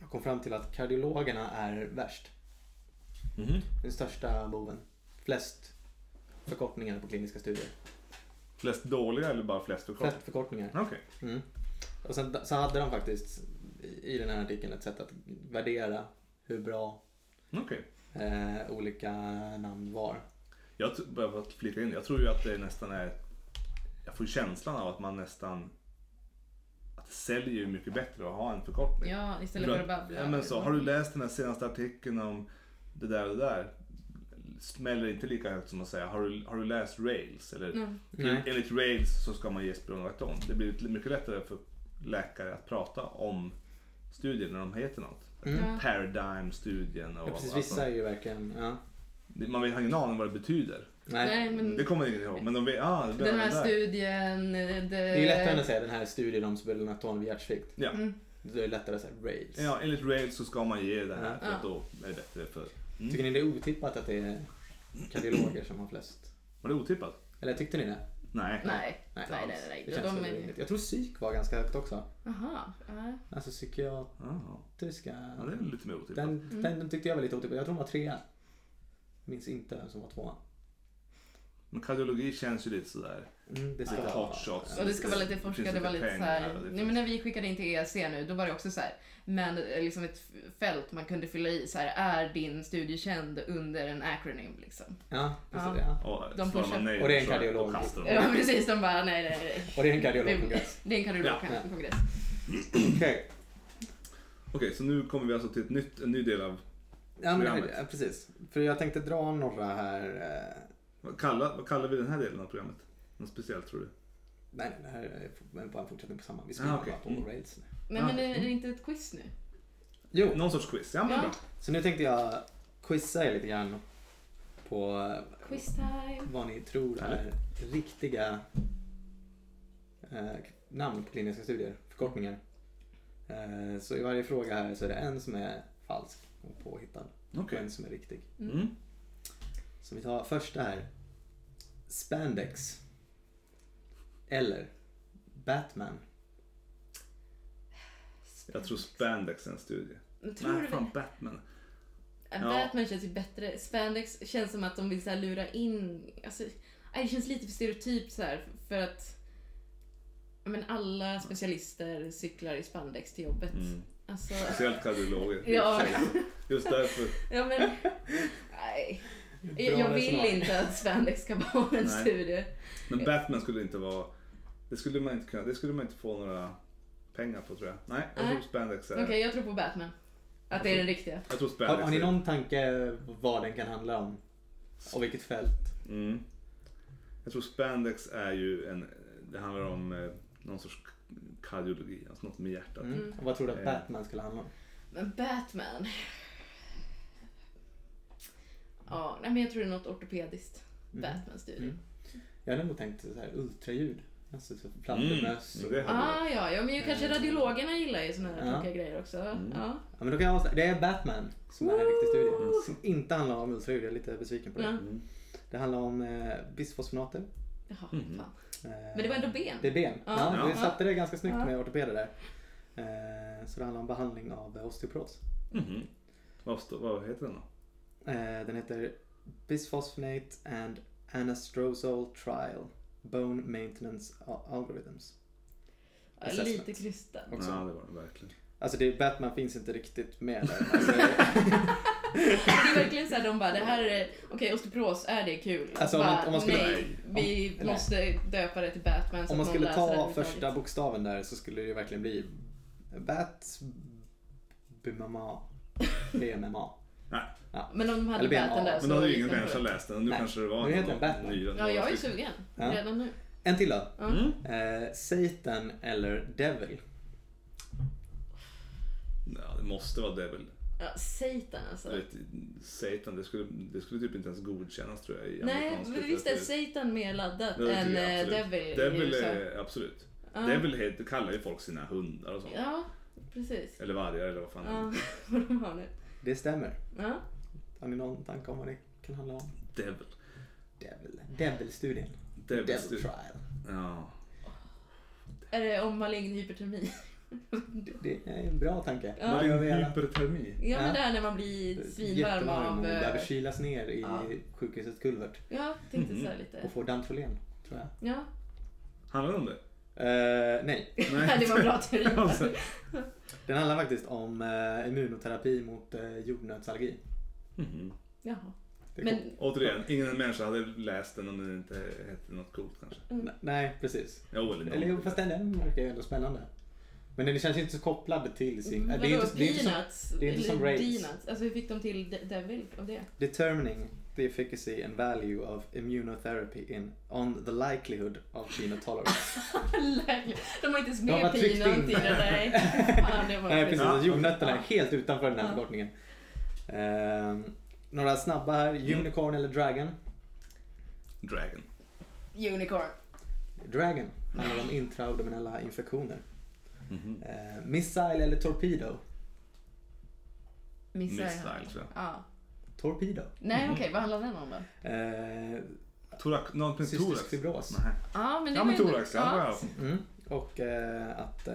jag kom fram till att kardiologerna är värst. Mhm. Den största boven. Flest förkortningar på kliniska studier. Flest dåliga eller bara flest förkortningar? Flest förkortningar. Okej. Mm. Och sen så hade de faktiskt i den här artikeln ett sätt att värdera hur bra Okej. eh, olika namn var. Jag bara att flika in, jag tror ju att det nästan är... Jag får känslan av att man nästan... Att det säljer ju mycket bättre att ha en förkortning. Ja, istället För för att att- babbla. Ja, men så, har du läst den här senaste artikeln om det där och det där? Smäller inte lika högt som att säga, har du, har du läst Rails? Eller, Mm. Nej. Enligt Rails så ska man ge Spironolacton. Det blir mycket lättare för läkare att prata om studier när de heter något. Mm. Paradigm-studien och Ja, precis, vissa är ju verkligen, ja. Man vet- har ingen aning vad det betyder. Nej. Nej, men Det kommer ingen ihåg. Men de vet, ah, det den här det studien... Det, Det är ju lättare än att säga den här studien om spironolacton vid hjärtsvikt. Ja. Mm. Det är lättare att säga Rails. ja, enligt Rails så ska man ge det här Ja. för att då är det bättre för... Mm. Tycker ni det är otippat att det är kardiologer som har flest? Var det otippat? Eller tyckte ni det? Nej. Nej, nej, nej, nej. nej. Det känns De är... Jag tror psyk var ganska högt också. Jaha. ja. Alltså psykiatriska. Ja, det är lite mer otippat. Den, Mm. den, den tyckte jag var lite otippad. Jag tror den var trea. Minns inte vem som var tvåa. Men kardiologi känns ju lite sådär. Mm, det ska Lite hot shots. Och det ska vara lite Det forskat, det var lite lite så pengar här, och det nej men när vi skickade in till ESC nu, då var det också så här, men eh, liksom ett fält man kunde fylla i så här, är din studie känd under en acronym liksom? Ja, precis. Ja. Ja. Och De pushar- nej Och det är en kardiolog. Ja precis, de bara nej nej nej. Och det är en kardiologkongress. Det är en Ja. kardiologkongress. Okej. Okej, så nu kommer vi alltså till ett nytt, en ny del av... Ja, men det, Programmet. ja, precis. För jag tänkte dra några här. Vad kallar, vad kallar vi den här delen av programmet? Något speciellt tror du? nej, det här är bara en fortsättning på samma. Vi Ah, skriver okej. bara på Mm. Rails nu. Men, men är det inte ett quiz nu? Jo, Någon sorts quiz? Ja, men Ja. bra. så nu tänkte jag quizza er lite grann på eh, Quiz time. vad ni tror är riktiga eh, namn på kliniska studier, förkortningar. Eh, så i varje fråga här så är det en som är falsk och påhittad och Okej. en som är riktig. Mm. Så vi tar första här. Spandex. Eller Batman. Jag tror spandex är en studie. Men Tror Nej, du fan? Batman. Ja. Batman känns ju bättre. Spandex känns som att de vill så här lura in... Alltså, det känns lite för stereotypt så här för att men alla specialister cyklar i spandex till jobbet. Mm. Alltså, Speciellt kardiologer. Ja. Just därför. ja men... Nej. Jag, jag vill resonemang. inte att spandex ska vara en Nej. studie. Men Batman skulle inte vara... Det skulle man inte kunna... Det skulle man inte få några pengar på tror jag. Nej, jag Nej. tror spandex är... Okej, jag tror på Batman. Att det är den riktiga. Jag tror Har, spandex har ni är- någon tanke vad den kan handla om? Och vilket fält? Mm. Jag tror spandex är ju en... Det handlar om eh, någon sorts kardiologi, alltså något med hjärtat. Mm. Mm. Och vad tror du att Eh. Batman skulle handla om? Men Batman... Ja, nej men jag tror det är något ortopediskt. Mm. Batman-studie. Mm. Jag hade nog tänkt så här ultraljud. Alltså så fladdermöss. Mm, Ah, ja, ja, men ju kanske radiologerna gillar ju såna här Ja. tråkiga grejer också. Mm. Ja. Ja, men då kan jag avslöja. Det är Batman som är en riktig studie. Som inte handlar om ultraljud. Jag är lite besviken på det. Mm. Det handlar om eh, bisfosfonater. Jaha, Mhm. fan. Eh, Men det var ändå ben. Det är ben. Ja. Ja, vi satte det ganska snyggt Ja. med ortopeder där. Eh, så det handlar om behandling av eh, osteoporos. Mhm. Vad, vad heter den då? Eh, den heter Bisphosphonate and Anastrozole Trial Bone Maintenance Al- Algorithms. Assessment. lite krystat. Också. Ja, det var det verkligen. Alltså det, Batman finns inte riktigt med där. Alltså, Det är verkligen såhär, de bara, det här är, okej osteoporos, är det kul? Alltså, om man- bara, om man skulle- nej, vi om- måste döpa det till Batman om man skulle ta första bokstaven där så skulle det ju verkligen bli Bat BMMA. BMMA. Nej, Men om de hade Eller A. där men så då hade ju ingen människa det. läst den. Nu Nej. kanske det var Nu heter någon den ny- Ja, jag är sugen. Ja. Redan nu. En till då. Ja. Mm. Eh, Satan eller Devil. Ja, det måste vara Devil. Ja, Satan alltså. Vet, Satan, det skulle, det skulle typ inte ens godkännas tror jag i Nej, men visst är. Satan mer laddat Ja, det än jag eh, absolut. Devil Devil är absolut. Ja. Devil heter, kallar ju folk sina hundar och sånt. Ja, precis. Eller vargar eller vad fan. Ja, vad de har nu. Det stämmer. Ja. Har ni någon tanke om vad det kan handla om? Devil. Devil. Devil-studien. Devil, Devil trial. Ja. Är det om malign hypertermi? Det är en bra tanke. Ja. Vad? Hypertermi. Ja, men det här när man blir svinvarm av... och eh, behöver kylas ner i ja. sjukhusets kulvert. Ja, tänkte Mhm. så här lite. Och få dantrolen, tror jag. Ja, Handlar det om det? Eh, nej, det var bra teori. Alltså, den handlar faktiskt om uh, immunoterapi mot uh, jordnötsallergi. mhm. Jaha. Men. Återigen, ingen människa hade läst den om den inte hette något coolt kanske. N- Nej, precis. Jo, eller Eller fast den, den verkar ju ändå spännande. Men den känns inte så kopplad till sin... vadå, det är inte, det är inte som, peanuts? det är inte som Eller Rails. Peanuts? Alltså hur fick de till De- Devil av det? determining the efficacy and value of immunotherapy in on the likelihood of peanut tolerance. De har inte ens med peanut i det där. Fan, det var Nej, precis. Ja. Jordnötterna är helt utanför den här Ja. förkortningen. Ehm, några snabba här. Unicorn eller Dragon? Dragon. Unicorn. Dragon handlar om intraabdominella infektioner. Mhm. Uh, missile eller Torpedo? Missile, jag. tror jag. Ja. Torpedo. Nej, okej, vad handlar den om då? Uh, Thorax, något med cystisk thorax? fibros. Nej. Ja, men det Ja var men ju- thorax, ja. ja. Mm. Och eh, att uh,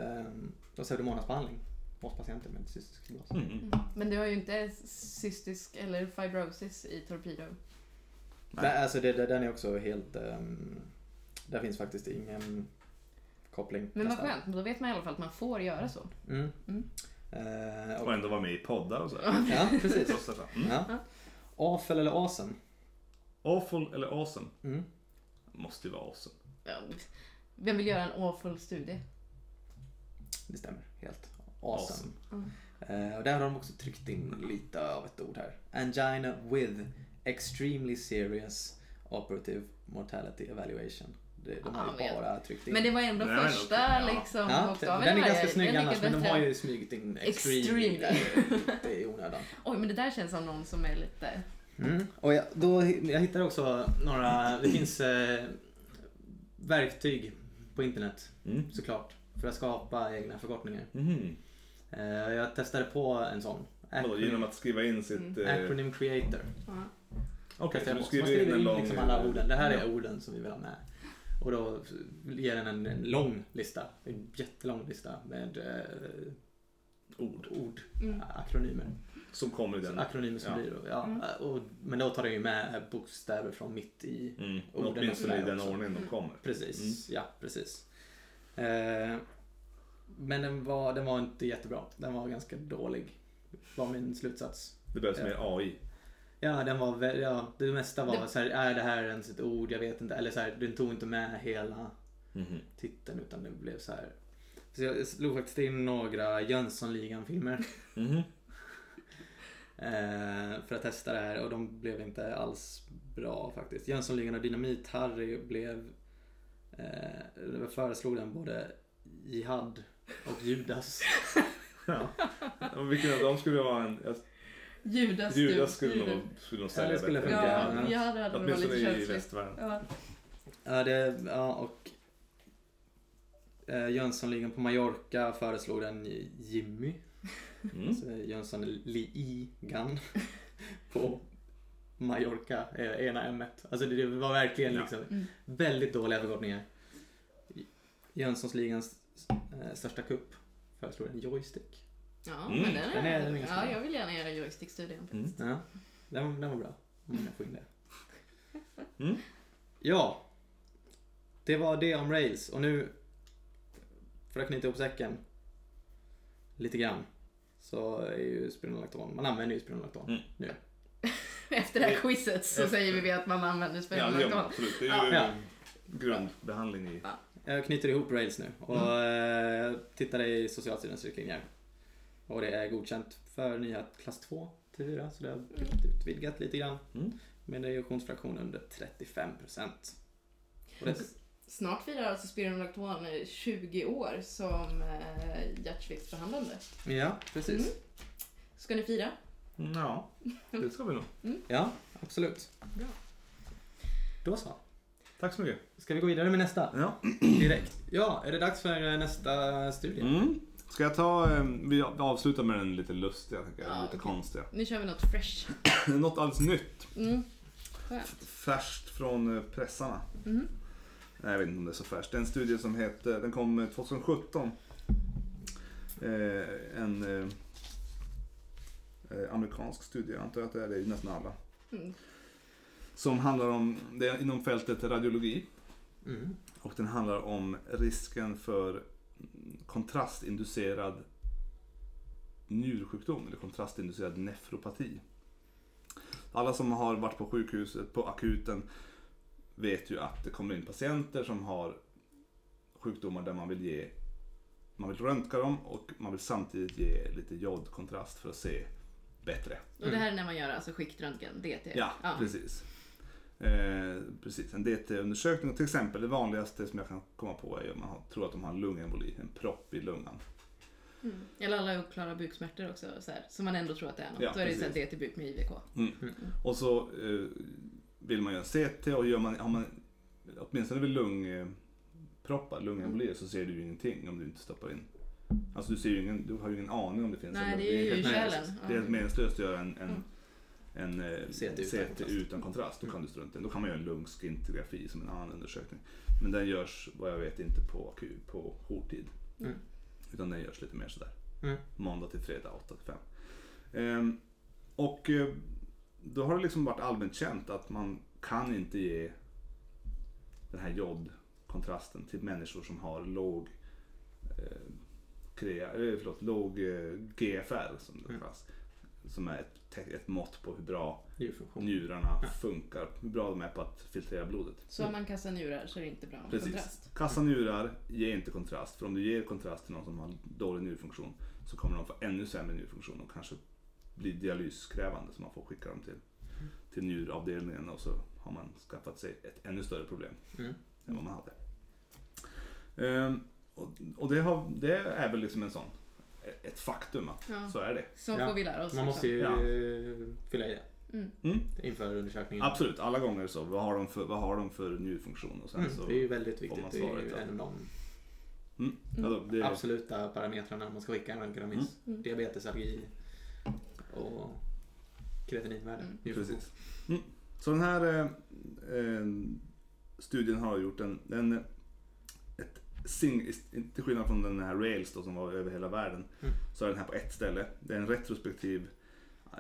de pseudomonasbehandling hos patienter med cystisk fibros. Mhm. Mm. Men du har ju inte cystisk eller fibrosis i Torpedo. Nej. Nej, alltså det, det, den är också helt... ehm, där finns faktiskt ingen koppling. Men vad nästan. skönt, då vet man i alla fall att man får göra så. Mm. Mm. Eh, Och och, ändå vara med i poddar och så. ja, precis. Trots detta. Mm. Ja. Awful eller awesome? Awful eller awesome? Mm. Måste ju vara awesome. Ja, Vem vill göra en awful studie? Det stämmer helt. Awesome. Mm. Eh, och där har de också tryckt in lite av ett ord här. Angina with extremely serious operative mortality evaluation. De har ju men- bara tryckt in. Men det var ändå men första okej, ja. liksom ja, bokstaven den är ganska varje. snygg Den annars men de har ju smugit in extremely, Extremely. där, i onödan. Oj, men det där känns som någon som är lite... Mm. Och jag, då, jag hittade också några, det finns eh, verktyg på internet Mm. såklart för att skapa egna förkortningar. Mhm. Eh, jag testade på en sån. Vadå, genom att skriva in sitt... Mm. eh, Acronym creator. Okej, så Testade du. Så skriver in en in lång... liksom alla orden. Det här är Ja. orden som vi vill ha med. Och då ger den en, en lång lista. En jättelång lista med eh, Ord ord, Mm. akronymer. som kommer i Så den. akronymer som Ja. blir ja. Mm. Och, men då tar den ju med bokstäver från mitt i. Mm. Orden och Åtminstone i den också. ordningen de kommer. Precis, ja precis. Eh, men den var, den var inte jättebra. Den var ganska dålig. Var min slutsats. Det behövs mer AI. Ja, den var vä- ja, det mesta var Det- så här, är det här ens ett ord? Jag vet inte. Eller så här, den tog inte med hela Mhm. titeln utan det blev så här. Så jag slog faktiskt in några Jönssonligan-filmer Mhm. eh, för att testa det här och de blev inte alls bra faktiskt. Jönssonligan och Dynamit-Harry blev eh, det föreslog den både Jihad och Judas. Ja. Vilken av dem skulle vara en... Judas, Judas skulle nog, skulle sälja det skulle funka. Ja, Ja. ja, det hade varit Åtminstone i västvärlden. Ja. Ja, det, ja och eh, Jönssonligan på Mallorca föreslog den Jimmy. Mm. Så Jönssonligan på Mallorca, eh, ena m Alltså det, det var verkligen Ja. liksom Mm. väldigt dåliga förkortningar. Jönssonsligans eh, största kupp föreslog en joystick. Ja, Mm. men den är... Den är- den är ja, jag vill gärna göra joystick-studien. Mm. Ja, den, den var bra. Om jag får in det. Mm. Ja, det var det om Rails och nu för att knyta ihop säcken lite grann så är ju spironolakton, man använder ju spironolakton Mm. nu. Efter det här quizet så Efter- säger vi att man använder Ja, det gör man spironolakton. absolut. Det är ju Ja. grundbehandling i... Jag knyter ihop Rails nu och Mm. eh, tittade i Socialstyrelsens riktlinjer. Och det är godkänt för nya klass 2 till 4 så det har utvidgat lite grann. Mm. Med en ejektionsfraktion under 35%. Och det, Snart firar alltså spironolakton eh, 20 år som eh, ja, precis. Mm. Ska ni fira? Mm, Ja, det ska vi nog. Ja, absolut. Bra. Då så. Tack så mycket. Ska vi gå vidare med nästa? Ja. Direkt. Ja, är det dags för eh, nästa studie? Mm. Ska jag ta... eh, Vi avslutar med den lite lustiga, tycker jag. Ja, lite okej. konstiga. Nu kör vi något fresh. Något alldeles nytt. Mm. Skönt. Färskt från eh, pressarna. Mm. Nej, jag vet inte om det är så färskt. Det är en studie som heter, den kom eh, 2017. Eh, en eh, eh, amerikansk studie, jag antar att det är det i nästan alla. Mm. Som handlar om, det är inom fältet radiologi. Mm. Och den handlar om risken för kontrastinducerad njursjukdom eller kontrastinducerad nefropati. Alla som har varit på sjukhuset, på akuten, vet ju att det kommer in patienter som har sjukdomar där man vill ge man vill röntga dem och man vill samtidigt ge lite jodkontrast för att se bättre. Och det här är när man gör alltså skiktröntgen, DT? Ja, precis. Eh, precis. En DT-undersökning, till exempel det vanligaste som jag kan komma på är om man har, tror att de har en lungemboli, en propp i lungan. Mm. Eller alla oklara buksmärtor också, så här, som man ändå tror att det är något. Ja, Då är det precis. DT-buk med IVK. Mm. Och så eh, vill man göra CT och gör man, har man åtminstone vid lungproppar, lungembolier, så ser du ju ingenting om du inte stoppar in. Alltså du, ser ju ingen, du har ju ingen aning om det finns Nej, en det är ju kärlen. Det är helt meningslöst att göra en, en, Mm. En eh, CT utan CT kontrast. utan kontrast. Då kan du strunta. Då kan man göra en lungskintografi som en annan undersökning. Men den görs vad jag vet inte på, på jourtid. Mm. Utan den görs lite mer sådär. Mm. Måndag till fredag 8 till 5. Ehm, och eh, då har det liksom varit allmänt känt att man kan inte ge den här jodkontrasten till människor som har låg eh, krea, eh, förlåt, låg eh, GFR som det Mm. Som är ett, ett mått på hur bra njurarna Ja. funkar, hur bra de är på att filtrera blodet. Så om man kastar njurar så är det inte bra med Precis. kontrast. Kassa njurar, ge inte kontrast. För om du ger kontrast till någon som har dålig njurfunktion så kommer de få ännu sämre njurfunktion och kanske bli dialyskrävande så man får skicka dem till, till njuravdelningen och så har man skaffat sig ett ännu större problem Mm. än vad man hade. Ehm, och och det, har, det är väl liksom en sån, ett faktum att Ja. så är det. Så Ja. får vi lära oss. Man måste liksom. ju Ja. fylla i det Mm. Mm. inför undersökningen. Absolut, alla gånger så. Vad har de för, vad har de för njurfunktion? Och sen Mm. så, Det är ju väldigt viktigt. man Det är ju en av de mm. Ja, då, det, absoluta parametrarna man ska skicka en röntgenremiss. Mm. Diabetes, allergi och kreatininvärde. Mm. Precis. Mm. Så den här eh, eh, studien har gjort en, en sing, till skillnad från den här Rails då, som var över hela världen, Mm. så är den här på ett ställe. Det är en retrospektiv,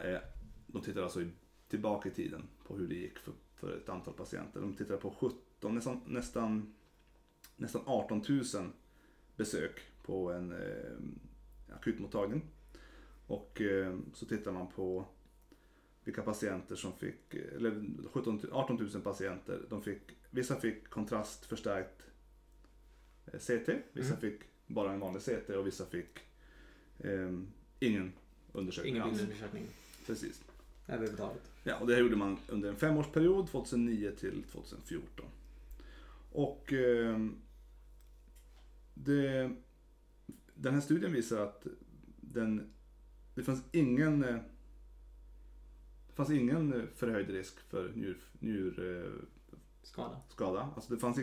eh, de tittar alltså i, tillbaka i tiden på hur det gick för, för ett antal patienter. De tittar på 17, nästan, nästan, nästan 18 000 besök på en eh, akutmottagning. Och eh, så tittar man på vilka patienter som fick, eller 17, 18 000 patienter, de fick, vissa fick kontrastförstärkt CT, vissa Mm. fick bara en vanlig CT och vissa fick eh, ingen undersökning Ingen alls. blindundersökning Precis. överhuvudtaget. Ja, och det här gjorde man under en femårsperiod, 2009 till 2014. Och eh, det, den här studien visar att den, det fanns ingen det fanns ingen förhöjd risk för njurskada. Njur, eh, Skada. skada. alltså det, fanns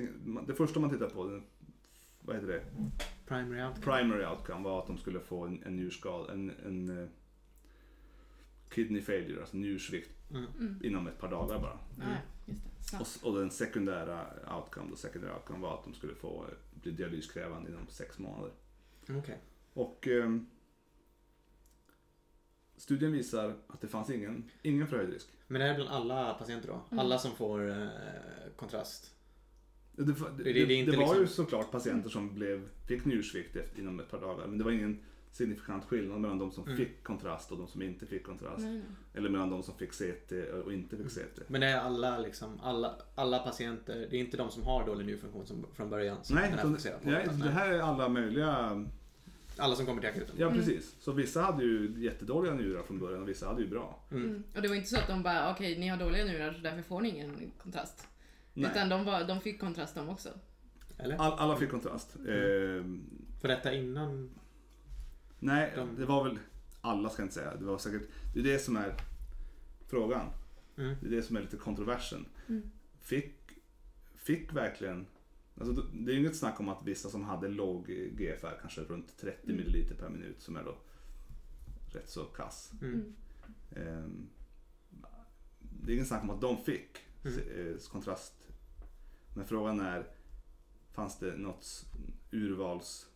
det första man tittade på, den, vad heter det? Primary outcome. primary outcome var att de skulle få en, en njurskada, en, en eh, kidney failure, alltså njursvikt Mm. Mm. inom ett par dagar bara. Just det. Och, och den sekundära outcome, då, secondary outcome var att de skulle få eh, bli dialyskrävande inom sex månader. Okej. Och ehm, studien visar att det fanns ingen, ingen förhöjd risk. Men det här är bland alla patienter då? Mm. Alla som får eh, kontrast? Det, det, det, det inte var ju liksom- såklart patienter som blev, fick njursvikt efter, inom ett par dagar, men det var ingen signifikant skillnad mellan de som Mm. fick kontrast och de som inte fick kontrast. Nej, nej. Eller mellan de som fick CT och inte fick CT. Men det är alla, liksom, alla, alla patienter, det är inte de som har dålig njurfunktion som, från början som Nej, den här fokuserar på? nej, det här är alla möjliga Alla som kommer till akuten? Ja Mm. precis. Så vissa hade ju jättedåliga njurar från början och vissa hade ju bra. Mm. Mm. Och det var inte så att de bara, okej ni har dåliga njurar så därför får ni ingen kontrast. Nej. Utan de, var, de fick kontrast de också. Eller? All, alla fick kontrast. Mm. Eh, För detta innan? nej, De- det var väl alla ska jag inte säga. Det var säkert, det är det som är frågan. Mm. Det är det som är lite kontroversen. Mm. Fick, fick verkligen, alltså det är inget snack om att vissa som hade låg GFR, kanske runt 30 Mm. milliliter per minut som är då rätt så kass. Mm. Ehm, det är ingen snack om att de fick Mm. eh, kontrast. Men frågan är, fanns det något urvals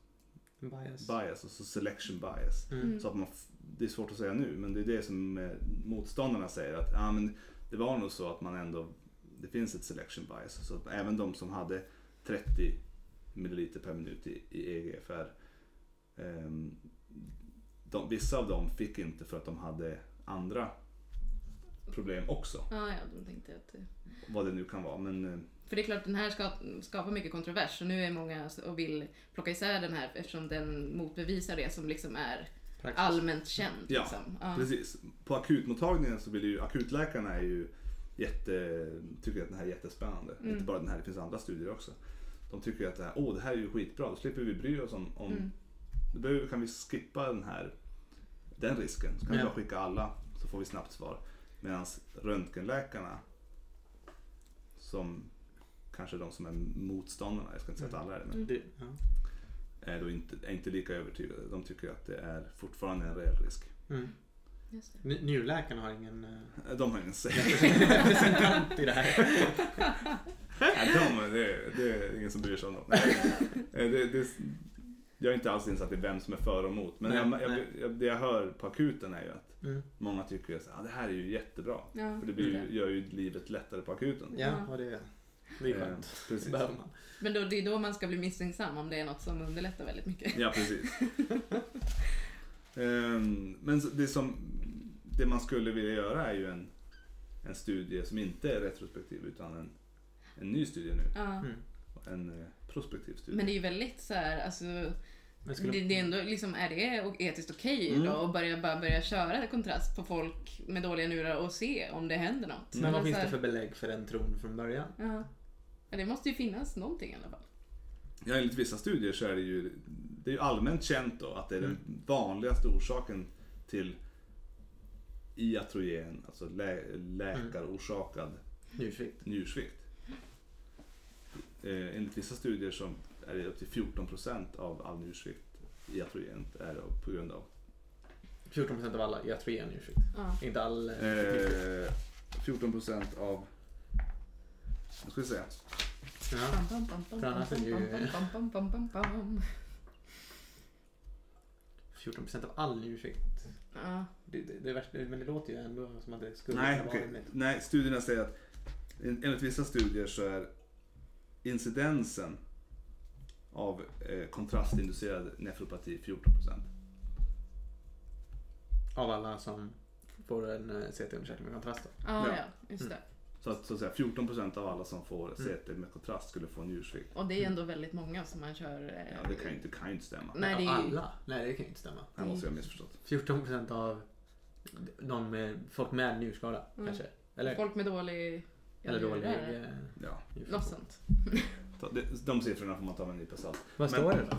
Bias. bias, alltså selection bias. Mm. Så att man, det är svårt att säga nu, men det är det som eh, motståndarna säger att ja, men det var nog så att man ändå, det finns ett selection bias. Så att även de som hade 30 milliliter per minut i, i EGFR, ehm, de, vissa av dem fick inte för att de hade andra problem också, Ja, ja, de tänkte att... det- vad det nu kan vara. Men eh, För det är klart, den här ska, skapar mycket kontrovers. Och nu är många och vill plocka isär den här eftersom den motbevisar det som liksom är Praxis. allmänt känt. Ja, liksom. ja. Precis. På akutmottagningen så vill ju akutläkarna är ju jätte, tycker att den här är jättespännande. Mm. Inte bara den här, det finns andra studier också. De tycker att det här, åh, det här är ju skitbra, då slipper vi bry oss om, om Mm. då behöver, kan vi skippa den här den risken. Så kan vi Ja. bara skicka alla så får vi snabbt svar. Medan röntgenläkarna som kanske de som är motståndarna, jag ska inte säga att alla är det, men Det, ja. är, då inte, är inte lika övertygade. De tycker att det är fortfarande en reell risk. mm. Njurläkarna har ingen eh, De har ingen representant i det här. Nej, de, det, är- det är ingen som bryr sig om dem. Eh, Det, det, jag är inte alls insatt i vem som är för och emot. Men Nej, jag, jag, nej. jag, det jag hör på akuten är ju att Mm. många tycker att ah, det här är ju jättebra. Ja, För det blir det. gör ju livet lättare på akuten. Ja, Ja. och det, det är Eh, skönt. Precis. behöver man. Men då, det är då man ska bli misstänksam om det är något som underlättar väldigt mycket. Ja, precis. Ehm, Men det som det man skulle vilja göra är ju en, en studie som inte är retrospektiv utan en, en ny studie nu. Ja. Mm. En eh, prospektiv studie. Men det är ju väldigt så här, alltså, skulle, det, det är ändå liksom, är det etiskt okej Mm. då att börja, bara börja köra kontrast på folk med dåliga njurar och se om det händer något? men vad finns det för belägg för den tron från början? Ja. Ja, det måste ju finnas någonting i alla fall. Ja, enligt vissa studier så är det ju, det är ju allmänt känt då att det är den Mm. vanligaste orsaken till iatrogen, alltså lä, läkarorsakad Njursvikt? njursvikt. Eh, enligt vissa studier så är det upp till 14% av all njursvikt iatrogent är då på grund av 14% av alla iatrogen njursvikt. Ja. Inte all... Eh, eh, 14% av vad ska vi säga? ja. Ju- bam. 14% av all njursvikt. Ja. Det, det, det är värst, men det låter ju ändå som att det skulle Nej, kunna okej. vara rimligt. Nej, studierna säger att en- enligt vissa studier så är incidensen av eh, kontrastinducerad nefropati 14% Av alla som får en eh, CT-undersökning med kontrast då. Ja, Ja. ja, just det. Så att, så att säga 14% av alla som får Mm. CT med kontrast skulle få njursvikt. Och det är ändå väldigt många som man kör... eh, Ja, det kan ju inte, kan ju inte stämma. Nej, det är Alla? Nej, det kan ju inte stämma. Här måste jag ha missförstått. 14% av någon med, folk med njurskada Mm. kanske? Eller, Folk med dålig... eller dålig... Eh, Ja. Något sånt. det- de siffrorna får man ta med en nypa salt. Vad står det då?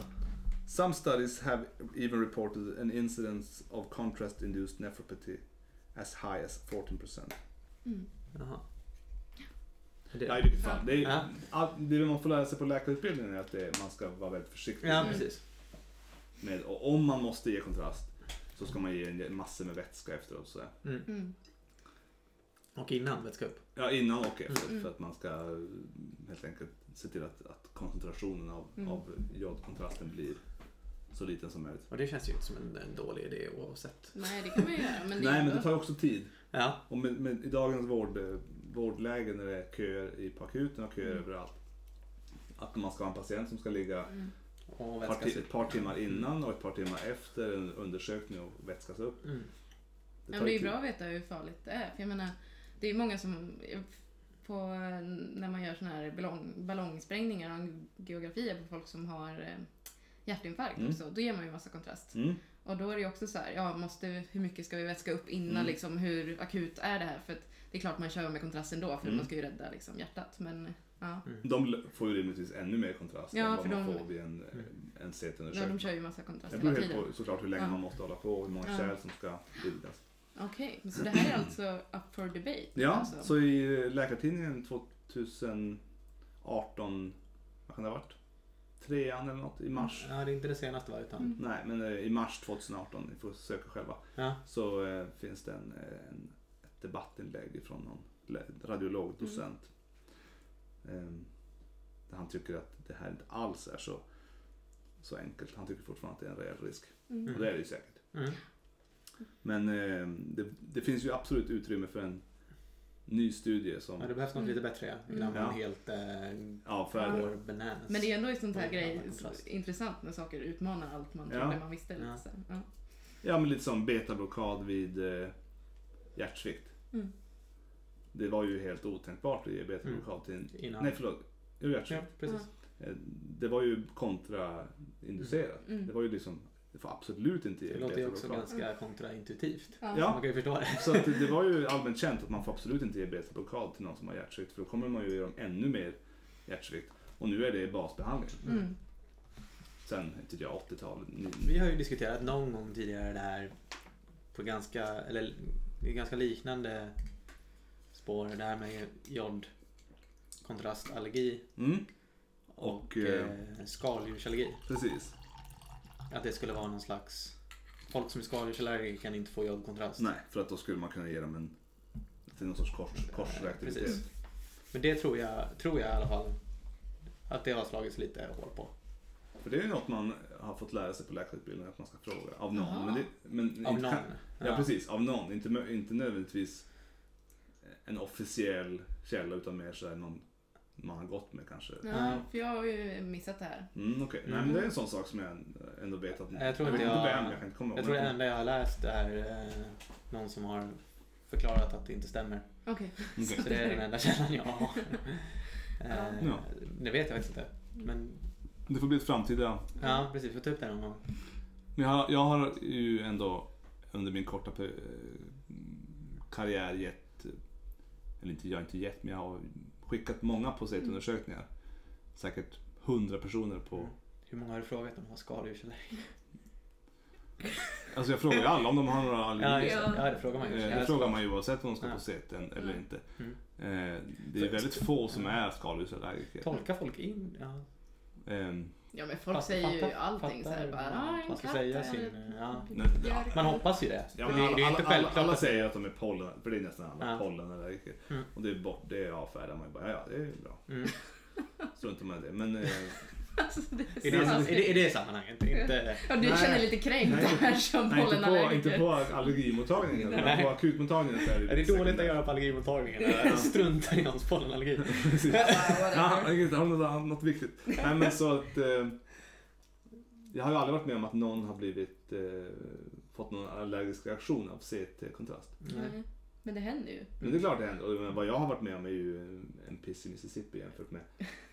Some studies have even reported an incidence of contrast-induced nephropathy as high as 14 Mm. Jaha. Det, Ja, i vilket fall. Det, är, Ja. all, det man får lära sig på läkarutbildningen är att det, man ska vara väldigt försiktig. ja, precis. Med, och om man måste ge kontrast så ska man ge en massor med vätska efteråt. Så. Mm. Mm. Och innan vätska upp. Ja, innan och efter. Mm. För att man ska helt enkelt se till att, att koncentrationen av, Mm. av jodkontrasten blir så liten som möjligt. Och det känns ju inte som en, en dålig idé oavsett. Nej, det kan man ju göra. Men det Nej, men det tar ju också tid. Ja. Och med, med, i dagens vård, vårdläge när det är köer i, på akuten och köer Mm. överallt. Att man ska ha en patient som ska ligga Mm. Par, ett par timmar innan och ett par timmar efter en undersökning och vätskas upp. Mm. Det Ja, det är bra att veta hur farligt det är. För jag menar, det är många som på, när man gör såna här ballong, ballongsprängningar och geografier på folk som har eh, hjärtinfarkt Mm. också, då ger man ju massa kontrast. Mm. Och då är det ju också så här, ja, måste, hur mycket ska vi vätska upp innan Mm. liksom, hur akut är det här? För att det är klart man kör med kontrast ändå, för Mm. man ska ju rädda liksom, hjärtat. Men ja, De l- får ju rimligtvis ännu mer kontrast Ja, än vad man de- får vid en, Mm. en ja, CT-undersökning. de kör ju massa kontrast Det beror helt tiden. på såklart hur länge Ja. man måste hålla på och hur många Ja. kärl som ska bildas. Okej, så det här är alltså up for debate? Ja, alltså. så i Läkartidningen 2018, vad kan det ha varit? Trean eller något i mars. Ja, det är inte det senaste va? Utan, Mm. Nej, men eh, i mars 2018, ni får söka själva, ja. så eh, finns det en, eh, en, debattinlägg från någon radiolog, docent. Mm. Ehm, där han tycker att det här inte alls är så så enkelt. Han tycker fortfarande att det är en reell risk. Mm. Och det är det ju säkert. Mm. Men eh, det, det finns ju absolut utrymme för en ny studie som... Ja, det behövs något lite bättre ja, innan Mm. man Ja. helt eh, Ja, för går bananas. Men det är ändå ett sånt här Ja, grej, intressant när saker utmanar allt man Ja. trodde man visste. Lite här. Ja. Ja, men lite som betablockad vid eh, hjärtsvikt. Mm. Det var ju helt otänkbart att ge betablockad till en... Innan. Nej, förlåt. Jo, Ja, precis. Eh, Det var ju kontrainducerat. Mm. Det var ju liksom, det får absolut inte ge Det låter ju också ganska kontraintuitivt. Ja. Ja. Man kan ju förstå det. Så att det var ju allmänt känt att man får absolut inte ge betablockad till någon som har hjärtsvikt för då kommer man ju ge dem ännu mer hjärtsvikt. Och nu är det basbehandling. Mm. Sen, inte jag, 80-talet. ni- Vi har ju diskuterat någon gång tidigare det här på ganska, eller i ganska liknande spår. Det här med jod, kontrastallergi Mm, och, Och, eh, eh, skaldjursallergi. precis. Att det skulle vara någon slags... Folk som är skaldjursallergiker kan inte få jodkontrast. Nej, för att då skulle man kunna ge dem en till någon sorts kors, korsreaktivitet. Precis. Men det tror jag, tror jag i alla fall att det har slagits lite hål på. För det är ju något man har fått lära sig på läkarutbildningen att man ska fråga av någon. Men det, men Av inte någon. Kan, ja. precis, av någon. Inte, inte nödvändigtvis en officiell källa utan mer så här någon man har gått med kanske. Ja, för jag har ju missat det här. Mm, okej. Nej Mm. men det är en sån sak som jag ändå vet att... Jag tror jag- vem, jag kan inte komma ihåg. Jag tror det enda jag har läst är eh, någon som har förklarat att det inte stämmer. Okej. Okej. Så det är den enda källan jag har. Eh, Ja. Det vet jag faktiskt inte. Men Det får bli ett framtida... ja, precis. Vi får ta upp det någon gång. Men jag har, jag har ju ändå under min korta karriär gett... Eller inte, jag har inte gett, men jag har skickat många på CT-undersökningar. Säkert hundra personer på... Hur många har du frågat om de har skaldjursallergi? Alltså jag frågar ju alla om de har några Ja, allergier. det. ja, det frågar man ju. Eh, Ja, Det frågar man ju oavsett om de ska Ja. på CT eller Mm. inte. Mm. Eh, Det är väldigt få som är skaldjursallergiker. Tolkar folk in? Ja. Ehm, Ja men folk Fatt- säger ju allting fattar såhär bara, ah, man- en katt säga sin, ja. Ja. Man hoppas ju det. Ja, det, men alla, det är inte alla, alla, självklart. alla säger att de är pollen, för det är nästan alla Ja. pollenallergiker. Mm. Och det är bort, det avfärdar man ju bara, ja ja, det är bra. Mm. Struntar man i det. Men eh, Alltså, det är I, det, så i, taskigt. det, I det sammanhanget. Inte, Ja, du Nej. känner lite kränkt Nej. här som nej, inte, på, inte på allergimottagningen. Nej. Men på akutmottagningen så är det är det dåligt att göra på allergimottagningen? Struntar i hans pollenallergi. Precis. Ja, har något, något viktigt. Nej men så att eh, Jag har ju aldrig varit med om att någon har blivit eh, Fått någon allergisk reaktion av CT-kontrast. Nej. Nej. Men det händer ju. Men det är klart det händer. Och vad jag har varit med om är ju en piss i Mississippi jämfört med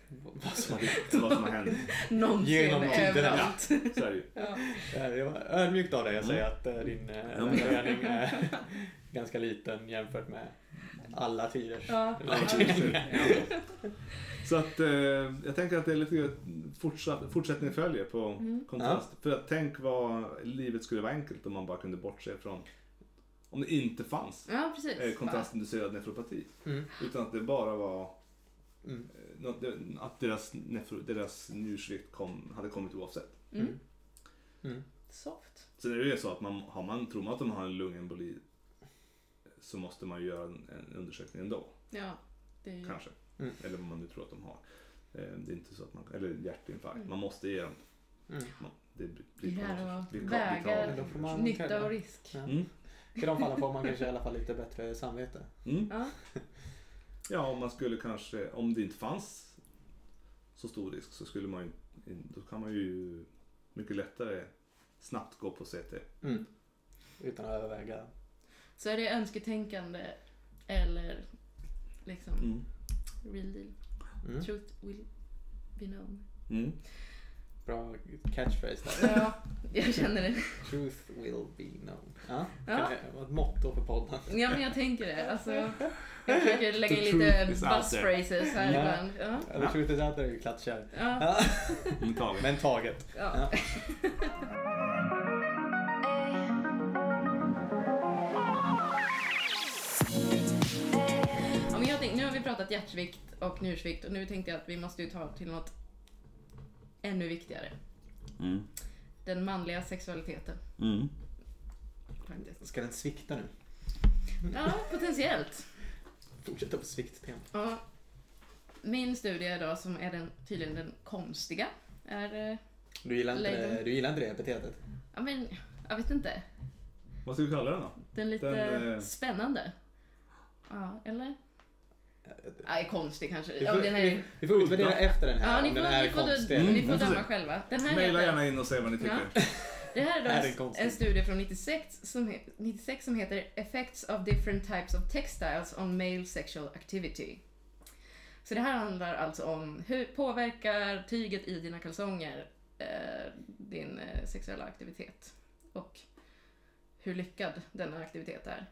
Vad som vad som har hänt. Någonsin Genom tiderna. överallt. Så är det ju. Ja. Ja, Det var ödmjukt av dig att säga att eh, din eh, Ja, men- förening är ganska liten jämfört med alla tiders Ja. Så att eh, jag tänker att det är lite fortsatt, fortsättning följer på Mm. kontrast. För att tänk vad livet skulle vara enkelt om man bara kunde bortse från om det inte fanns ja, precis. eh, kontrastinducerad nefropati. Mm. Utan att det bara var Mm. eh, att deras, nefro, deras njursvikt kom, hade kommit oavsett. Mm. Mm. Mm. Soft. Sen är det ju så att man, har man, tror man att de har en lungemboli så måste man ju göra en, en undersökning ändå. Ja. Det. Kanske. Mm. Eller vad man nu tror att de har. Eh, Det är inte så att man, eller hjärtinfarkt. Mm. Man måste ge dem. Mm. Man, det blir Det här blir- blir- vägar. Nytta och risk. Ja. Mm. I de fallen får man kanske i alla fall lite bättre samvete. Mm. Ja. Ja, om man skulle kanske, om det inte fanns så stor risk så skulle man då kan man ju mycket lättare snabbt gå på CT. Mm. Utan att överväga. Så är det önsketänkande eller liksom Mm. real deal. Mm. Truth will be known. Mm. Bra catchphrase där. Ja, jag känner det. Truth will be known. Ja, Ja. vara ett motto för podden. Ja, men jag tänker det. Alltså, jag försöker lägga in lite truth is out buzz there. phrases här Ja. ibland. Ja. Ja. The truth is out there klattkärr. Ja. Ja. Mm, taget. Men taget. Ja. Ja, men jag tänkte, nu har vi pratat hjärtsvikt och njursvikt och nu tänkte jag att vi måste ju ta till något ännu viktigare. Mm. Den manliga sexualiteten. Mm. Faktiskt. Ska den svikta nu? Ja, potentiellt. Fortsätta på svikttema. Ja. Min studie då, som är den, tydligen den konstiga, är... eh, Du gillar inte, det, du gillar inte det epitetet? Ja, men jag vet inte. Vad ska vi kalla den då? Den lite Den, eh, spännande. Ja, eller? Nej, konstig kanske. Vi Ja, får, den vi, vi får utvärdera efter den här Ja, om ni den får, är ni får, konstig. Mm, ni får får se. döma själva. Den här Maila heter, gärna in och säg vad ni tycker. Ja. det här är då den en, studie från 96 som, he- 96 som heter Effects of different types of textiles on male sexual activity. Så det här handlar alltså om hur påverkar tyget i dina kalsonger eh, din eh, sexuella aktivitet? Och hur lyckad denna aktivitet är.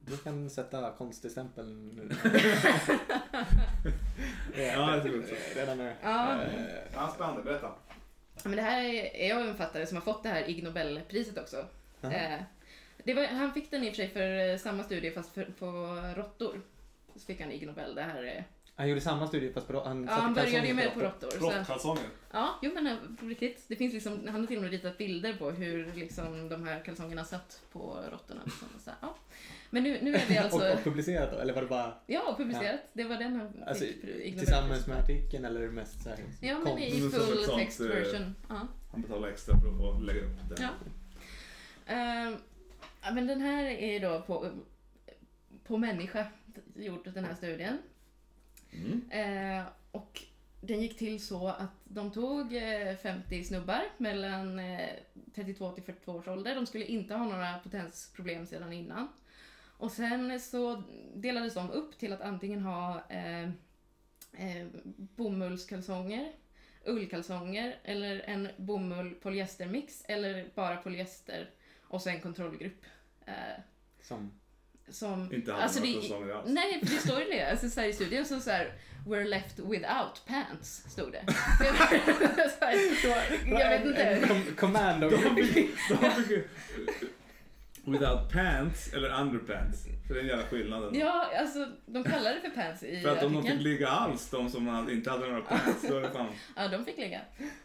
Du kan sätta konstig stämpel nu. Ja, jag tror också. Redan nu. Ja. Ja, spännande. Berätta. Men det här är jag en författare som har fått det här Ig Nobelpriset också. Eh, det var, han fick den i och för sig för eh, samma studie fast för, på råttor. Så fick han Ig Nobel. Det här, eh, Han gjorde samma studie fast på, han ja, han började ju med på råttor. Råttkalsonger. ja, jo men eh, på riktigt. Det finns liksom, han har till och med ritat bilder på hur liksom, de här kalsongerna satt på råttorna. Så, så, ja. Men nu, nu är vi alltså... Och, och publicerat då? Eller var det bara Ja, publicerat. Det var den han alltså, fick tillsammans med artikeln eller mest så här, Ja, men i full sånt, text eh, version. Ja. Han betalar extra för att få lägga upp den. Ja. Ja, men den här är då på, på människa gjort den här studien. Mm. Eh, och den gick till så att de tog eh, 50 snubbar mellan eh, 32 till 42 års ålder. De skulle inte ha några potensproblem sedan innan. Och sen så delades de upp till att antingen ha eh, eh, bomullskalsonger, ullkalsonger eller en bomull polyestermix eller bara polyester och sen en kontrollgrupp. Eh, Som, som, Inte hade Alltså, några kalsonger alls. nej, för det står ju det. Alltså, så här, I studien så, så här, we're left without pants, stod det. så här, jag vet inte. com- commando. De fick, de fick ju- Without pants eller underpants. För det är en jävla skillnaden. Ja, alltså de kallar det för pants i För att om de fick ligga alls, de som inte hade några pants, då är det fan... Ja, de fick ligga.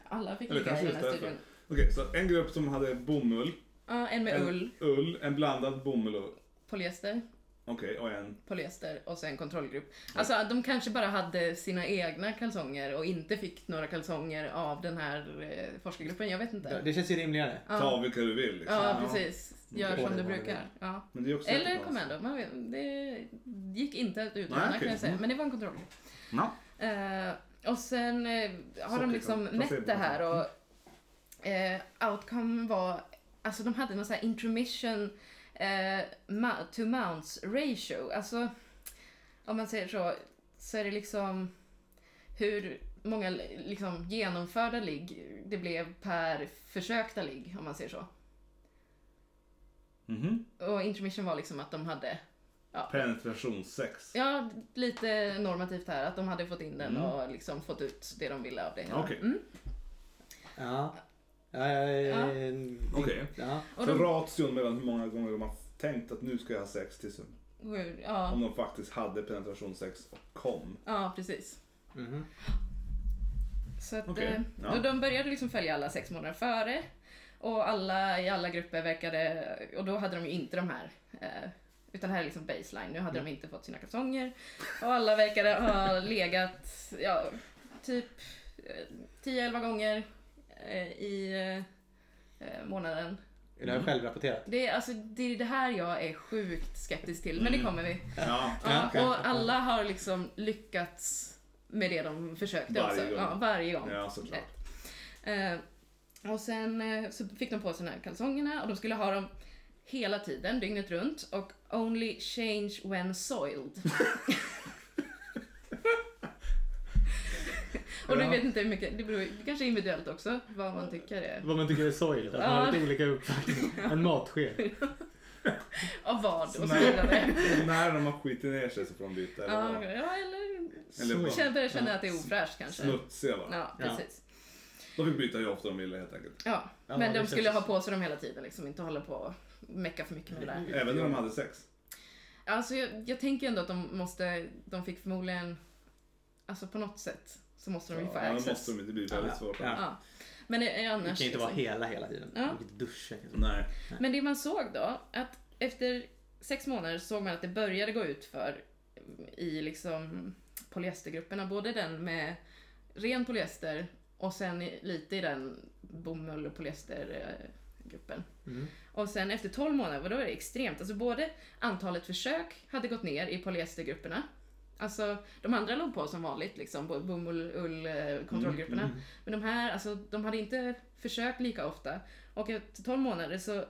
Alla fick Eller ligga i den här just studien. Okej, så en grupp som hade bomull, Ja, en med en ull, ull, en blandad bomull och... polyester, Okej, och en... polyester och sen kontrollgrupp. Alltså de kanske bara hade sina egna kalsonger och inte fick några kalsonger av den här eh, forskargruppen. Jag vet inte. Det känns ju rimligare. Ta Ja, vilka du vill liksom. ja precis. Gör Får som du brukar. Ja. Men det är också Eller kommando. Man vet, det gick inte att utröna Nej, okej. kan jag säga. Mm. Men det var en kontrollgrupp. Ja. Eh, och sen eh, har de Socker, liksom mätt det här och eh, outcome var, alltså de hade någon sån här intermission eh, to mounts ratio. Alltså, om man säger så, så är det liksom hur många liksom, genomförda ligg det blev per försökta ligg, om man säger så. Mhm. Och intermission var liksom att de hade ja, Penetrationssex. Ja, lite normativt här. Att de hade fått in den Mm. och liksom fått ut det de ville av det. Okej. Mm. Ja. Ja, ja, ja. Okej. Ja. Och Så de, ration mellan hur många gånger de har tänkt att nu ska jag ha sex tills ja, om de faktiskt hade penetrationssex och kom. ja, precis. Mhm. Så att, Okej, eh, ja. och de började liksom följa alla sex månader före. Och alla i alla grupper verkade, och då hade de ju inte de här. Eh, utan här är liksom baseline, nu hade de inte fått sina kalsonger. Och alla verkade ha legat, ja, typ eh, 10-11 gånger i eh, eh, månaden. Är det här självrapporterat? Det är, alltså, det är det här jag är sjukt skeptisk till, men det Mm. kommer vi. Ja. Ja, och alla har liksom lyckats med det de försökte Varje också. gång. Ja, varje gång. Ja, såklart. Eh, och sen eh, så fick de på sig de här kalsongerna och de skulle ha dem hela tiden, dygnet runt och only change when soiled. och du Ja. vet inte hur mycket, det beror det kanske är individuellt också vad man tycker är. Vad man tycker är sorgligt. Att man har Ja. lite olika uppfattning. En matsked. Av vad och så vidare. När de har skitit ner sig så får de byta. Eller Ja, ja, eller Eller känner, börjar känna att det är ofräscht kanske. Smutsiga va? Ja, Ja. precis. De fick byta hur ofta de ville helt enkelt. Ja, Ja, men det de skulle känns- ha på sig dem hela tiden, liksom inte hålla på och mecka för mycket med det där. Även när de hade sex. Alltså jag, jag tänker ändå att de måste, de fick förmodligen, alltså på något sätt så måste de ju få access. måste de, det blir väldigt Ja. svårt. Ja. Ja. Men det är Det annars kan inte vara liksom. hela, hela tiden. Ja. Man kan inte duscha. Nej. Men det man såg då, att efter sex månader såg man att det började gå ut för i liksom polyestergrupperna, både den med ren polyester och sen lite i den bomull och polyestergruppen. Mm. Och sen efter 12 månader, då var det extremt. Alltså både antalet försök hade gått ner i polyestergrupperna. Alltså de andra låg på som vanligt, liksom, bo- bomull, ull, kontrollgrupperna. Mm. Men de här, alltså de hade inte försökt lika ofta. Och efter 12 månader så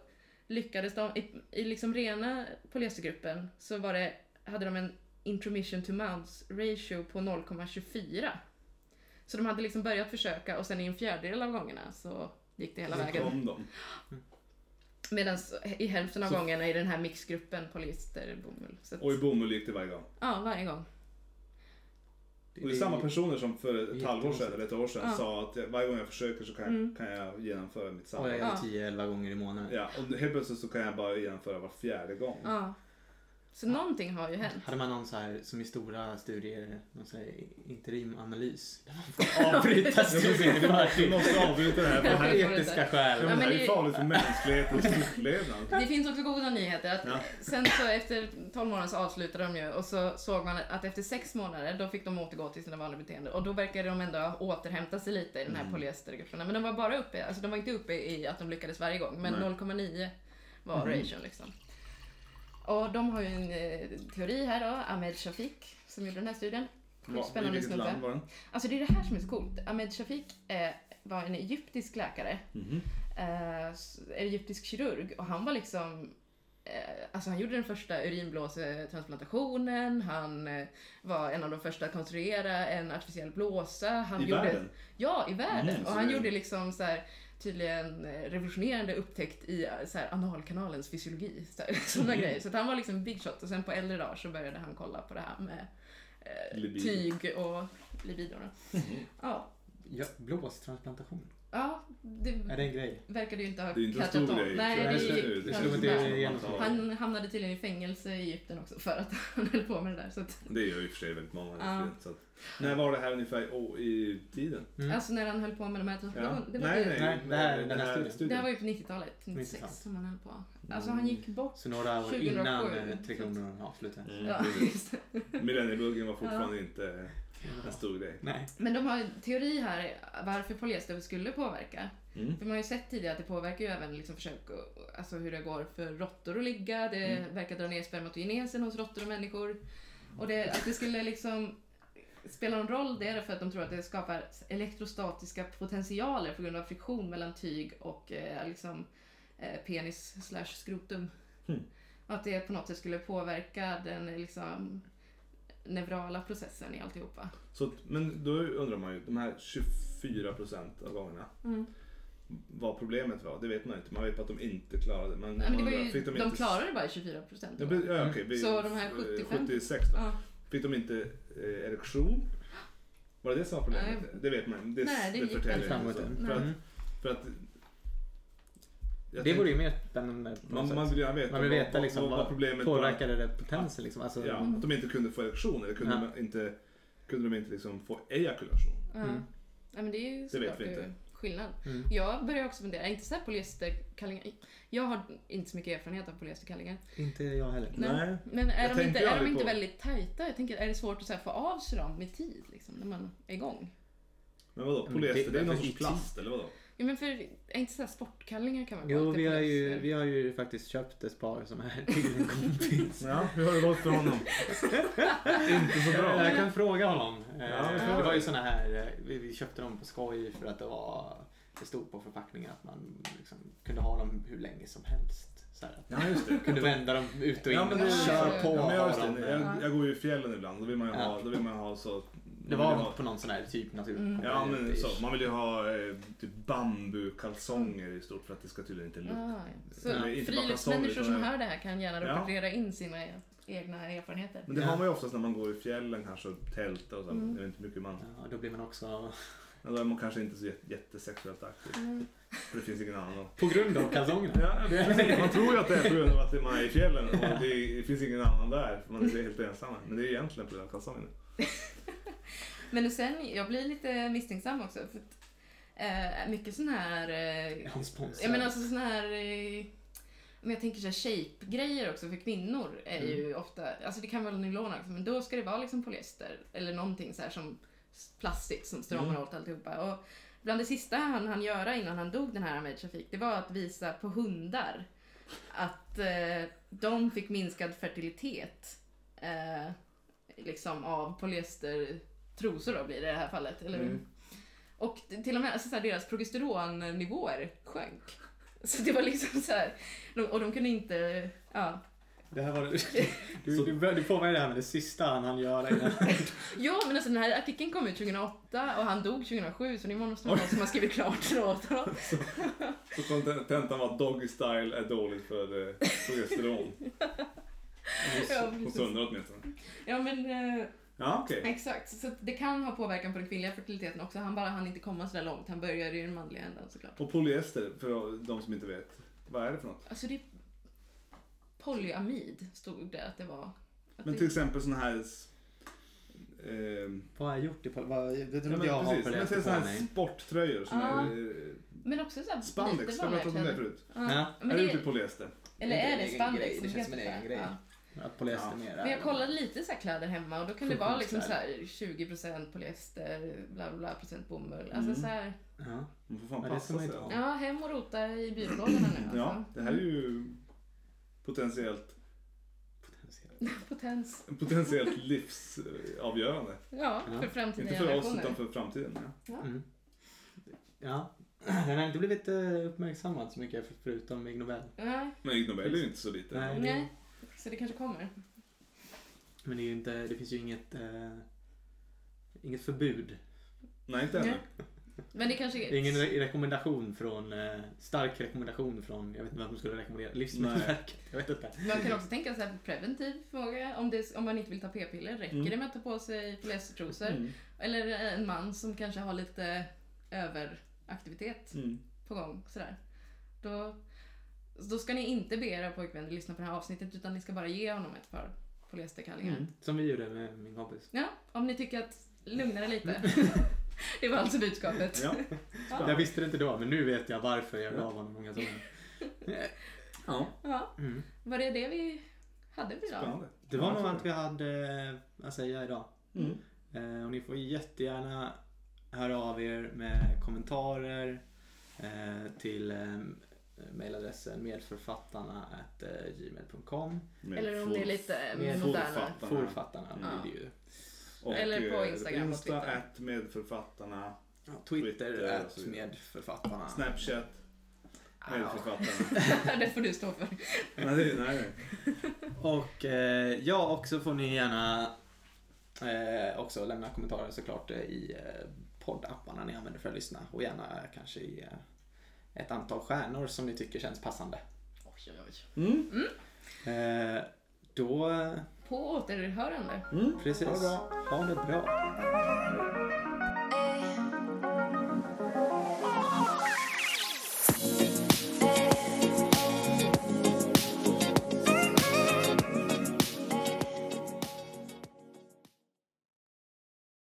lyckades de, i, i liksom rena polyestergruppen så var det, hade de en intermission to mounts ratio på 0,24. Så de hade liksom börjat försöka och sen i en fjärdedel av gångerna så gick det hela Så vägen. kom de. Medan i hälften av Så- gångerna i den här mixgruppen polyester bomull. Så att, Och i bomull gick det varje gång. ja, varje gång. Och det är samma personer som för ett halvår sedan eller ett år sedan Ja. sa att jag- varje gång jag försöker så kan jag, Mm. kan jag genomföra mitt Och samtal. jag Ja. gör det 10-11 gånger i månaden. och helt plötsligt så kan jag bara genomföra var fjärde gång. Ja. Så någonting har ju hänt. Hade man någon så här, som i stora studier, någon så här interimanalys? Där man får avbryta studien i Du måste avbryta det här det här, Ja. Etiska skäl. Ja, men det här är farligt för mänsklighetens fortlevnad. Det finns också goda nyheter. Att Ja. Sen så efter 12 månader så avslutade de ju och så såg man att efter 6 månader då fick de återgå till sina vanliga beteenden. Och då verkade de ändå återhämta sig lite i den här Mm. polyestergrupperna. Men de var bara uppe, alltså de var inte uppe i att de lyckades varje gång. Men Nej. 0,9 var Mhm. ration liksom. Och de har ju en eh, teori här då, Ahmed Shafik, som gjorde den här studien. I Spännande snubbe. land var den? Alltså det är det här som är så coolt. Ahmed Shafik eh, var en egyptisk läkare Mhm. eh, s- egyptisk kirurg och han var liksom eh, Alltså han gjorde den första urinblåsetransplantationen, han eh, var en av de första att konstruera en artificiell blåsa. Han I gjorde, världen? Ja, i världen. Mm, och han det- gjorde liksom så här, tydligen eh, revolutionerande upptäckt i eh, så här, analkanalens fysiologi. Så sådana Mm. grejer. Så han var liksom big shot och sen på äldre dagar så började han kolla på det här med eh, tyg och libido. då. Ja, Ja, blåstransplantation. Ja, det Är det en grej? verkade ju inte ha Det är inte en stor grej. Nej, det slog- är det. Han hamnade tydligen i fängelse i Egypten också för att han höll på med det där. Så att, Det gör ju i och för sig väldigt många. Ja. Så att, när var det här ungefär oh, i tiden? Mm. Alltså när han höll på med de här Ja. transplantationerna. Det, var Nej, nej. Nej, det här- den här studien. det var ju på 90-talet, 96 90-talet. som han höll på. Alltså han gick bort. Så några år 2007. innan eh, Tre Kronor avslutades. Mm. Ja, just det. Millenniebuggen var fortfarande inte en stor grej. Nej. Men de har en teori här varför polyester skulle påverka. Mm. För man har ju sett tidigare att det påverkar ju även liksom försök, och- alltså hur det går för råttor att ligga. Det Mm. verkar dra ner spermatogenesen hos råttor och människor. Och det, att det skulle liksom spela någon roll det är för att de tror att det skapar elektrostatiska potentialer på grund av friktion mellan tyg och eh, liksom, eh, penis slash skrotum. Och att det på något sätt skulle påverka den liksom, neurala processen i alltihopa. Så, men då undrar man ju, de här 24 procent av gångerna, Mm. vad problemet var, det vet man inte. Man vet att de inte klarade men, Nej, men det man var undrar, ju, fick de, inte- klarade bara 24 procent. Ja, ja, okej, vi- Så de här eh, 75? 76 då. Ja. Fick de inte eh, erektion? Var det det som var problemet? Nej. Det vet man det, Nej, det gick förtäljer inte. För att, för att Det vore ju mer spännande man, man vill gärna veta, Man vill veta vad, liksom vad, vad problemet var. påverkade det potensen liksom? Alltså, Ja, att de inte kunde få erektion eller kunde Ja. de inte, kunde de inte liksom få ejakulation. Ja. Mm. ja, men det är ju vet såklart vi inte. skillnad. Mm. Jag börjar också fundera, är inte så här polyesterkallingar, jag har inte så mycket erfarenhet av polyesterkallingar. Inte jag heller. Nej. Men är Jag de inte, är de inte på- väldigt tajta? Jag tänker, är det svårt att så här, få av sig dem i tid liksom, när man är igång? Men vadå, Men polyester, det- det, är någon sorts plast eller vadå? Ja, men för, är inte så här sportkallingar kan man Jo, vi har, ju, vi har ju faktiskt köpt ett par som är till en kompis. Ja, hur har det gått för honom? inte så bra. Jag kan fråga honom. Eh, Ja, vi det var ju såna här, eh, vi, vi köpte dem på skoj för att det var, det stod på förpackningen att man liksom kunde ha dem hur länge som helst. Så här, att Ja, just det. kunde vända dem ut och in, Ja, men det, kör på ja, men jag. Jag, jag går ju i fjällen ibland, då vill man ju Ja. ha, då vill man ha så... Det var ha, på någon sån här typ natur. Mm. Ja men så, man vill ju ha eh, typ bambukalsonger i stort för att det ska tydligen inte lukta. Ah, ja. Så Eller inte bara friluftsmänniskor som hör det här kan gärna Ja. rapportera in sina egna erfarenheter. Men det Ja. har man ju oftast när man går i fjällen kanske och tältar och så. Mm. Jag vet inte hur mycket man... Ja, då blir man också, Ja, Då är man kanske inte så jätte- jättesexuellt aktiv. Mm. För det finns ingen annan på grund av kalsongerna. Ja, precis. man tror ju att det är på grund av att man är i fjällen och det, finns ingen annan där. Man är helt ensam. Men det är egentligen på grund av kalsongerna. Men sen, jag blir lite misstänksam också. För att, eh, mycket sån här... Eh, Han sponsrar. jag menar alltså sån här... Eh, men jag tänker så här shape-grejer också för kvinnor är ju ofta, alltså det kan vara nylon också, men då ska det vara liksom polyester eller någonting så här som plastigt som stramar Mm. åt alltihopa. Och bland det sista han hann göra innan han dog den här Ahmed Shafik, det var att visa på hundar att eh, de fick minskad fertilitet eh, liksom av polyestertrosor då blir det i det här fallet, eller hur? Mm. Och till och med alltså, så här, deras progesteronnivåer sjönk. Så det var liksom så här, och de kunde inte, ja. Det här var du, du, du, mig det här med det sista han hann göra innan. Ja men alltså den här artikeln kom ut 2008 och han dog 2007 så det måste vara någon som har skrivit klart åt honom. Så kontentan var att doggy style är dåligt för eh, progesteron. Hos, Ja, hos hundar åtminstone. Ja men eh, Ja, okej. exakt, så det kan ha påverkan på den kvinnliga fertiliteten också. Han bara hann inte komma så där långt, han började i den manliga änden såklart. Och polyester, för de som inte vet. Vad är det för något? Alltså det är polyamid stod det att det var. Att Men det- till exempel såna här... ehm, Vad har jag gjort i vad, Det tror inte men jag har precis, på men det såna här sporttröjor som Ja. är... eh, men också så här Spandex, har vi pratat om det förut? Ja. Ja. Men, är det det, inte polyester? eller Det är det spandex? det känns som en egen grej. Ja. Att polyester Ja. mer Men jag kollade lite så här kläder hemma och då kan det vara liksom så här 20% polyester, bla bla bla, procent bomull. Alltså Mm. så här, Ja. Man får fan Ja, passa sig. ja hem och rota i byrålådorna nu Ja, alltså. det här är ju potentiellt, Potentiellt. Potens. potentiellt livsavgörande. Ja, Ja. för framtida Inte för oss utan för framtiden. Ja. Ja. Mm. Ja. Den har inte blivit eh, uppmärksammad så mycket för- förutom Ig Nobel. Nej, Men Ig Nobel är ju inte så lite. Nej. nej. Så det kanske kommer. Men det, är ju inte, det finns ju inget, eh, inget förbud. Nej, inte ännu. Men det kanske Det är ingen re- rekommendation från, eh, stark rekommendation från, jag vet inte vem som skulle rekommendera, Livsmedelsverket. Jag vet inte. Man kan också tänka sig preventiv fråga. Om, det, om man inte vill ta p-piller, räcker Mm. det med att ta på sig polyestertrosor? Mm. Eller en man som kanske har lite överaktivitet Mm. på gång. Sådär. Då, då ska ni inte be era pojkvänner lyssna på det här avsnittet utan ni ska bara ge honom ett par polyesterkallingar. Mm. Som vi gjorde med min kompis. Ja, om ni tycker att lugna er lite. det var alltså budskapet. Ja. Ja. Jag visste det inte då, men nu vet jag varför jag gav honom många sådana. ja, Ja, Mm. var det det vi hade för idag? spännande. Det var Ja, nog allt vi hade eh, att säga idag. Mm. Eh, och ni får jättegärna höra av er med kommentarer eh, till eh, mejladressen medförfattarna at, eh, gmail.com. Med Eller om ni är lite med moderna. Forfattarna. Forfattarna Mm. blir det ju. Och, Eller på eh, Instagram och Insta, Twitter. at medförfattarna. Ja, Twitter, Twitter och at så vidare. medförfattarna. Snapchat, Ja. medförfattarna. det får du stå för. nej, det- nej, nej. Och eh, ja, också får ni gärna eh, också lämna kommentarer såklart eh, i eh, poddapparna ni använder för att lyssna. Och gärna kanske i eh, ett antal stjärnor som ni tycker känns passande. Oj, oj, oj. Mm. Eh, då, På återhörande. Mm. precis. Ha det bra. Ha det bra.